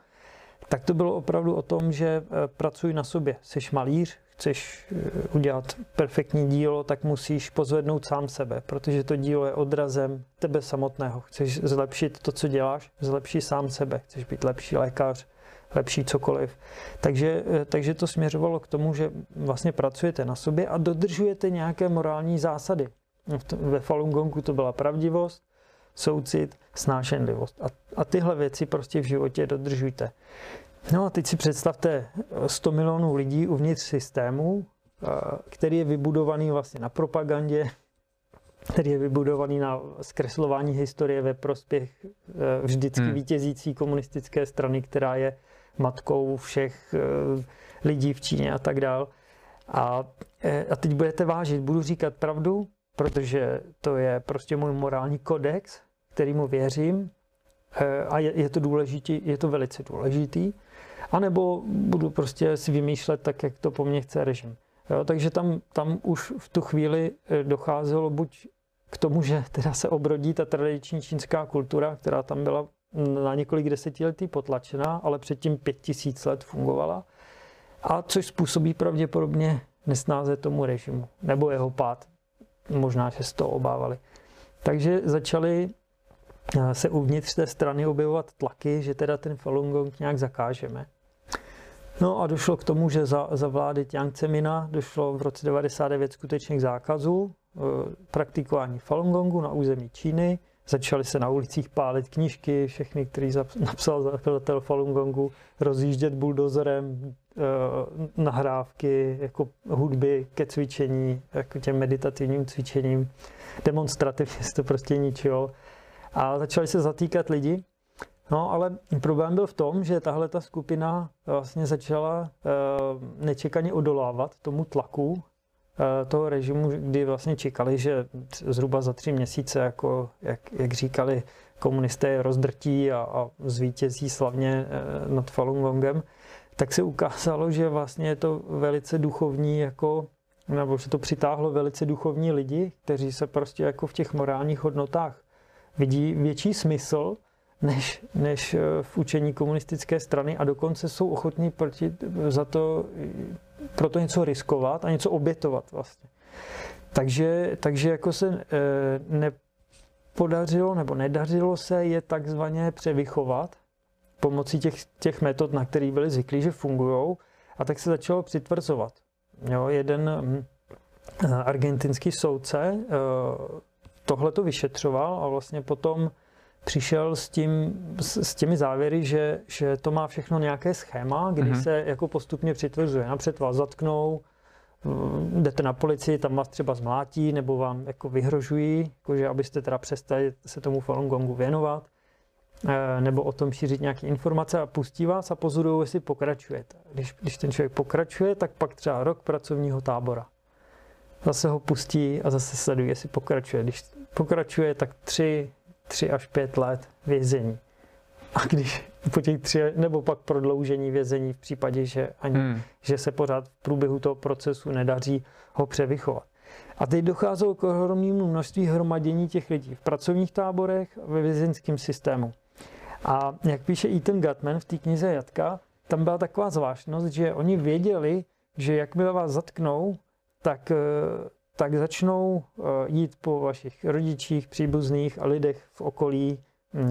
Tak to bylo opravdu o tom, že e, pracuj na sobě. Jsi malíř, chceš eh, udělat perfektní dílo, tak musíš pozvednout sám sebe, protože to dílo je odrazem tebe samotného. Chceš zlepšit to, co děláš, zlepší sám sebe. Chceš být lepší lékař, lepší cokoliv. Takže, eh, takže to směřovalo k tomu, že vlastně pracujete na sobě a dodržujete nějaké morální zásady. Ve Falun Gongu to byla pravdivost, soucit, snášenlivost. A, a tyhle věci prostě v životě dodržujte. No a teď si představte 100 milionů lidí uvnitř systému, eh, který je vybudovaný vlastně na propagandě, který je vybudovaný na zkreslování historie ve prospěch eh, vždycky hmm. vítězící komunistické strany, která je matkou všech eh, lidí v Číně a tak dál. A, a teď budete vážit, budu říkat pravdu, protože to je prostě můj morální kodex, kterýmu věřím a je, je to důležitý, je to velice důležitý anebo budu prostě si vymýšlet tak, jak to po mně chce režim. Jo, takže tam, tam už v tu chvíli eh, docházelo buď k tomu, že teda se obrodí ta tradiční čínská kultura, která tam byla na několik desetiletí potlačená, ale předtím pět tisíc let fungovala, a což způsobí pravděpodobně nesnáze tomu režimu, nebo jeho pád. Možná, že z toho obávali. Takže začali eh, se uvnitř té strany objevovat tlaky, že teda ten Falun Gong nějak zakážeme. No a došlo k tomu, že za, za vlády Jiang Zemina došlo v roce 99 skutečně k zákazu e, praktikování Falun Gongu na území Číny. Začaly se na ulicích pálit knížky, všechny, který <laughs> napsal zakladatel Falun Gongu, rozjíždět buldozerem e, nahrávky, jako hudby ke cvičení, jako těm meditativním cvičením. Demonstrativně se to prostě ničilo. A začali se zatýkat lidi, No, ale problém byl v tom, že tahle ta skupina vlastně začala e, nečekaně odolávat tomu tlaku e, toho režimu, kdy vlastně čekali, že zhruba za tři měsíce, jako, jak, jak říkali, komunisté rozdrtí a, a zvítězí slavně nad Falun Gongem, tak se ukázalo, že vlastně je to velice duchovní, jako, nebo že to přitáhlo velice duchovní lidi, kteří se prostě jako v těch morálních hodnotách vidí větší smysl, než, než eh, v učení komunistické strany a dokonce jsou ochotní proti, za to, pro to něco riskovat a něco obětovat vlastně. Takže, takže jako se nepodařilo nebo nedařilo se je takzvaně převychovat pomocí těch, těch metod, na které byli zvyklí, že fungují, a tak se začalo přitvrzovat. Jo, jeden hm, argentinský soudce tohle to vyšetřoval a vlastně potom přišel s, tím, s, s těmi závěry, že, že to má všechno nějaké schéma, kdy mm-hmm. se jako postupně přitvrzuje. Napřed vás zatknou, jdete na policii, tam vás třeba zmlátí, nebo vám jako vyhrožují, jakože abyste teda přestali se tomu Falun Gongu věnovat, eh, nebo o tom šířit nějaké informace a pustí vás a pozorují, jestli pokračujete. Když, když ten člověk pokračuje, tak pak třeba rok pracovního tábora. Zase ho pustí a zase sledují, jestli pokračuje. Když pokračuje, tak tři, 3 až 5 let vězení. a když po těch tři, nebo pak prodloužení vězení v případě, že, ani, hmm. že se pořád v průběhu toho procesu nedaří ho převychovat. A teď docházelo k ohromnému množství hromadění těch lidí v pracovních táborech a ve vězeňském systému. A jak píše Ethan Gutman v té knize Jatka, tam byla taková zvláštnost, že oni věděli, že jakmile vás zatknou, tak, eh, tak začnou eh, jít po vašich rodičích, příbuzných a lidech v okolí.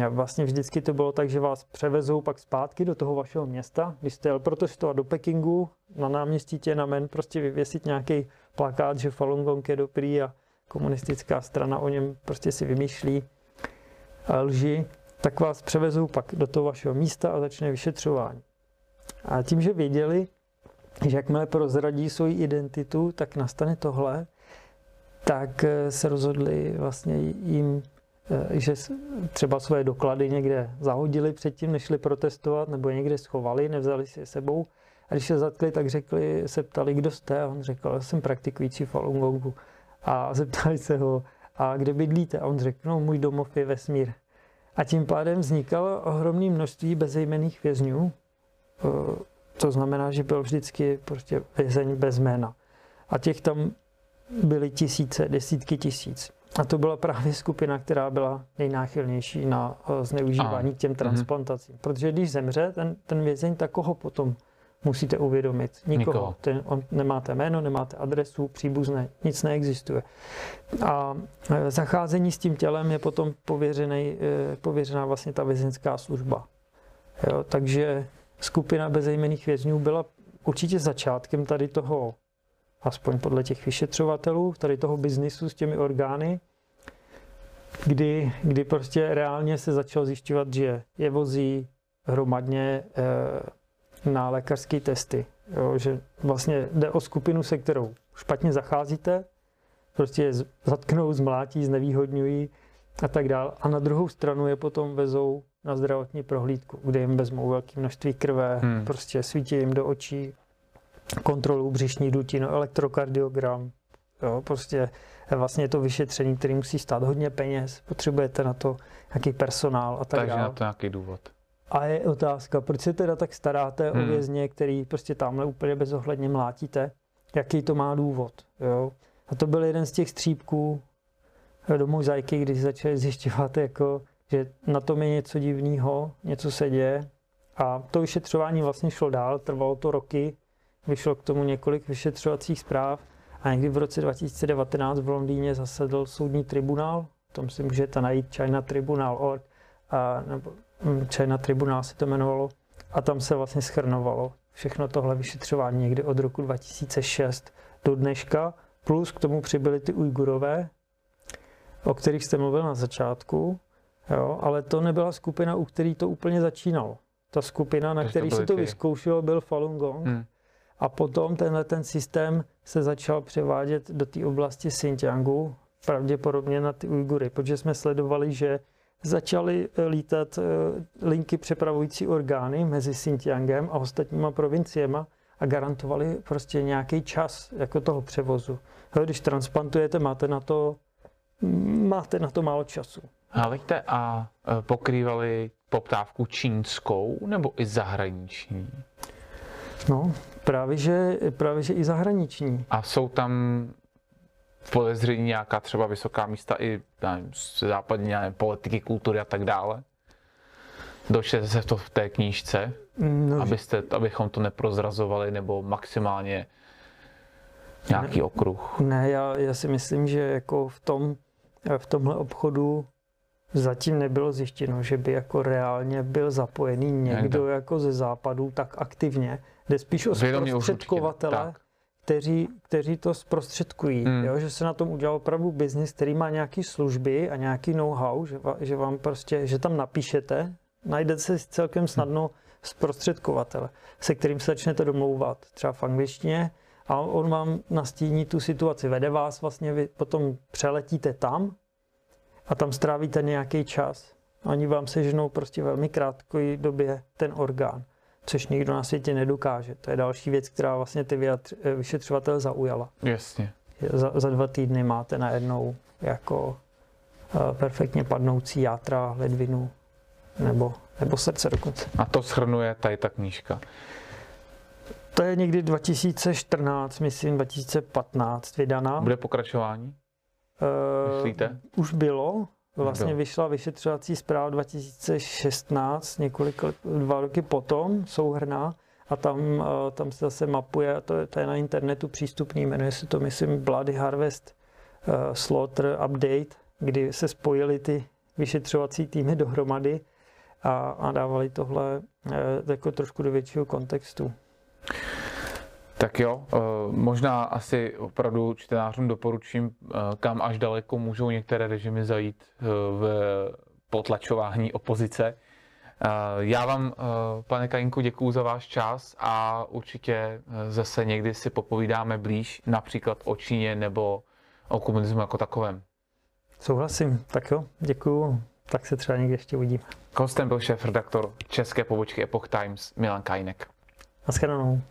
Vlastně vždycky to bylo tak, že vás převezou pak zpátky do toho vašeho města. Když jste jel protestovat do Pekingu, na náměstí Tiananmen prostě vyvěsit nějaký plakát, že Falun Gong je dobrý a komunistická strana o něm prostě si vymýšlí lži, tak vás převezou pak do toho vašeho místa a začne vyšetřování. A tím, že věděli, že jakmile prozradí svoji identitu, tak nastane tohle, tak eh, se rozhodli vlastně jim, eh, že třeba svoje doklady někde zahodili předtím, než šli protestovat, nebo někde schovali, nevzali si je sebou. A když se zatkli, tak řekli, se ptali, kdo jste, a on řekl, jsem praktikující Falun Gongu. A <laughs> zeptali se ho, a kde bydlíte? A on řekl, no, můj domov je vesmír. A tím pádem vznikalo ohromné množství bezejmených vězňů, eh, to znamená, že byl vždycky prostě vězeň bez jména. A těch tam byly tisíce, desítky tisíc. A to byla právě skupina, která byla nejnáchylnější na eh, zneužívání k těm mhm. transplantacím. Protože když zemře ten, ten vězeň, tak koho potom musíte uvědomit? Nikoho. Nikoho. Ten, on, nemáte jméno, nemáte adresu, příbuzné, nic neexistuje. A eh, zacházení s tím tělem je potom pověřený, eh, pověřená vlastně ta vězeňská služba. Jo, takže skupina bezejmených vězňů byla určitě začátkem tady toho, aspoň podle těch vyšetřovatelů, tady toho biznisu s těmi orgány, kdy, kdy prostě reálně se začalo zjišťovat, že je vozí hromadně e, na lékařské testy. Jo, že vlastně jde o skupinu, se kterou špatně zacházíte, prostě je zatknou, zmlátí, znevýhodňují a tak dále. A na druhou stranu je potom vezou na zdravotní prohlídku, kde jim vezmou velké množství krve, hmm. prostě svítí jim do očí, kontrolu břišní dutinu, elektrokardiogram, jo, prostě vlastně to vyšetření, který musí stát hodně peněz, potřebujete na to nějaký personál a tak Takže dále. na to nějaký důvod. A je otázka, proč se teda tak staráte hmm. o vězně, který prostě tamhle úplně bezohledně mlátíte? Jaký to má důvod? Jo? A to byl jeden z těch střípků do mozaiky, když začali zjišťovat, jako, že na tom je něco divného, něco se děje. A to vyšetřování vlastně šlo dál, trvalo to roky, vyšlo k tomu několik vyšetřovacích zpráv a někdy v roce 2019 v Londýně zasedl soudní tribunál, tom si můžete najít China Tribunal.org, a, nebo hm, China Tribunal se to jmenovalo, a tam se vlastně schrnovalo všechno tohle vyšetřování někdy od roku 2006 do dneška, plus k tomu přibyly ty Ujgurové, o kterých jste mluvil na začátku, jo, ale to nebyla skupina, u který to úplně začínalo. Ta skupina, na který se to vyzkoušelo, byl Falun Gong. Hmm. A potom tenhle ten systém se začal převádět do té oblasti Xinjiangu, pravděpodobně na ty Ujgury, protože jsme sledovali, že začaly lítat eh, linky přepravující orgány mezi Xinjiangem a ostatníma provinciema a garantovali prostě nějaký čas jako toho převozu. Když transplantujete, máte na to máte na to málo času. Hleďte, a e, pokrývali poptávku čínskou nebo i zahraniční? No, právě že, právě že i zahraniční. A jsou tam v podezření nějaká třeba vysoká místa i nevím, západní nevím, politiky, kultury a tak dále? Dočtete se to v té knížce, no, abyste, abychom to neprozrazovali nebo maximálně nějaký ne, okruh? Ne, já, já si myslím, že jako v tom v tomhle obchodu zatím nebylo zjištěno, že by jako reálně byl zapojený někdo jako ze západu tak aktivně. Jde spíš o zprostředkovatele, kteří, kteří to zprostředkují. Hmm. Jo? Že se na tom udělal opravdu biznis, který má nějaké služby a nějaký know-how, že, že vám prostě, že tam napíšete, najdete se celkem snadno zprostředkovatele, se kterým se začnete domlouvat, třeba v angličtině, a on vám nastíní tu situaci, vede vás vlastně, vy potom přeletíte tam a tam strávíte nějaký čas. Oni vám seženou prostě velmi krátké době ten orgán, což nikdo na světě nedokáže. To je další věc, která vlastně ty vyšetřovatel zaujala. Jasně. Za, za dva týdny máte najednou jako uh, perfektně padnoucí játra, ledvinu nebo nebo srdce dokonce. A to shrnuje tady ta knížka. To je někdy 2014, myslím 2015 vydaná. Bude pokračování? Myslíte? Už bylo. Vlastně vyšla vyšetřovací zpráva 2016, několik let, dva roky potom, souhrná, a tam, uh, tam se zase mapuje, a to, je- to je na internetu přístupný, jmenuje se to, myslím, Bloody Harvest uh, Slaughter Update, kdy se spojily ty vyšetřovací týmy dohromady a, a dávali tohle uh, jako trošku do většího kontextu. Tak jo, eh, možná asi opravdu čtenářům doporučím, eh, kam až daleko můžou některé režimy zajít eh, v potlačování opozice. Já vám, pane Kajinku, děkuju za váš čas a určitě zase někdy si popovídáme blíž, například o Číně nebo o komunismu jako takovém. Souhlasím, tak jo, děkuju, tak se třeba někdy ještě uvidíme. Hostem byl šéf redaktor české pobočky Epoch Times Milan Kajnek. Naschledanou.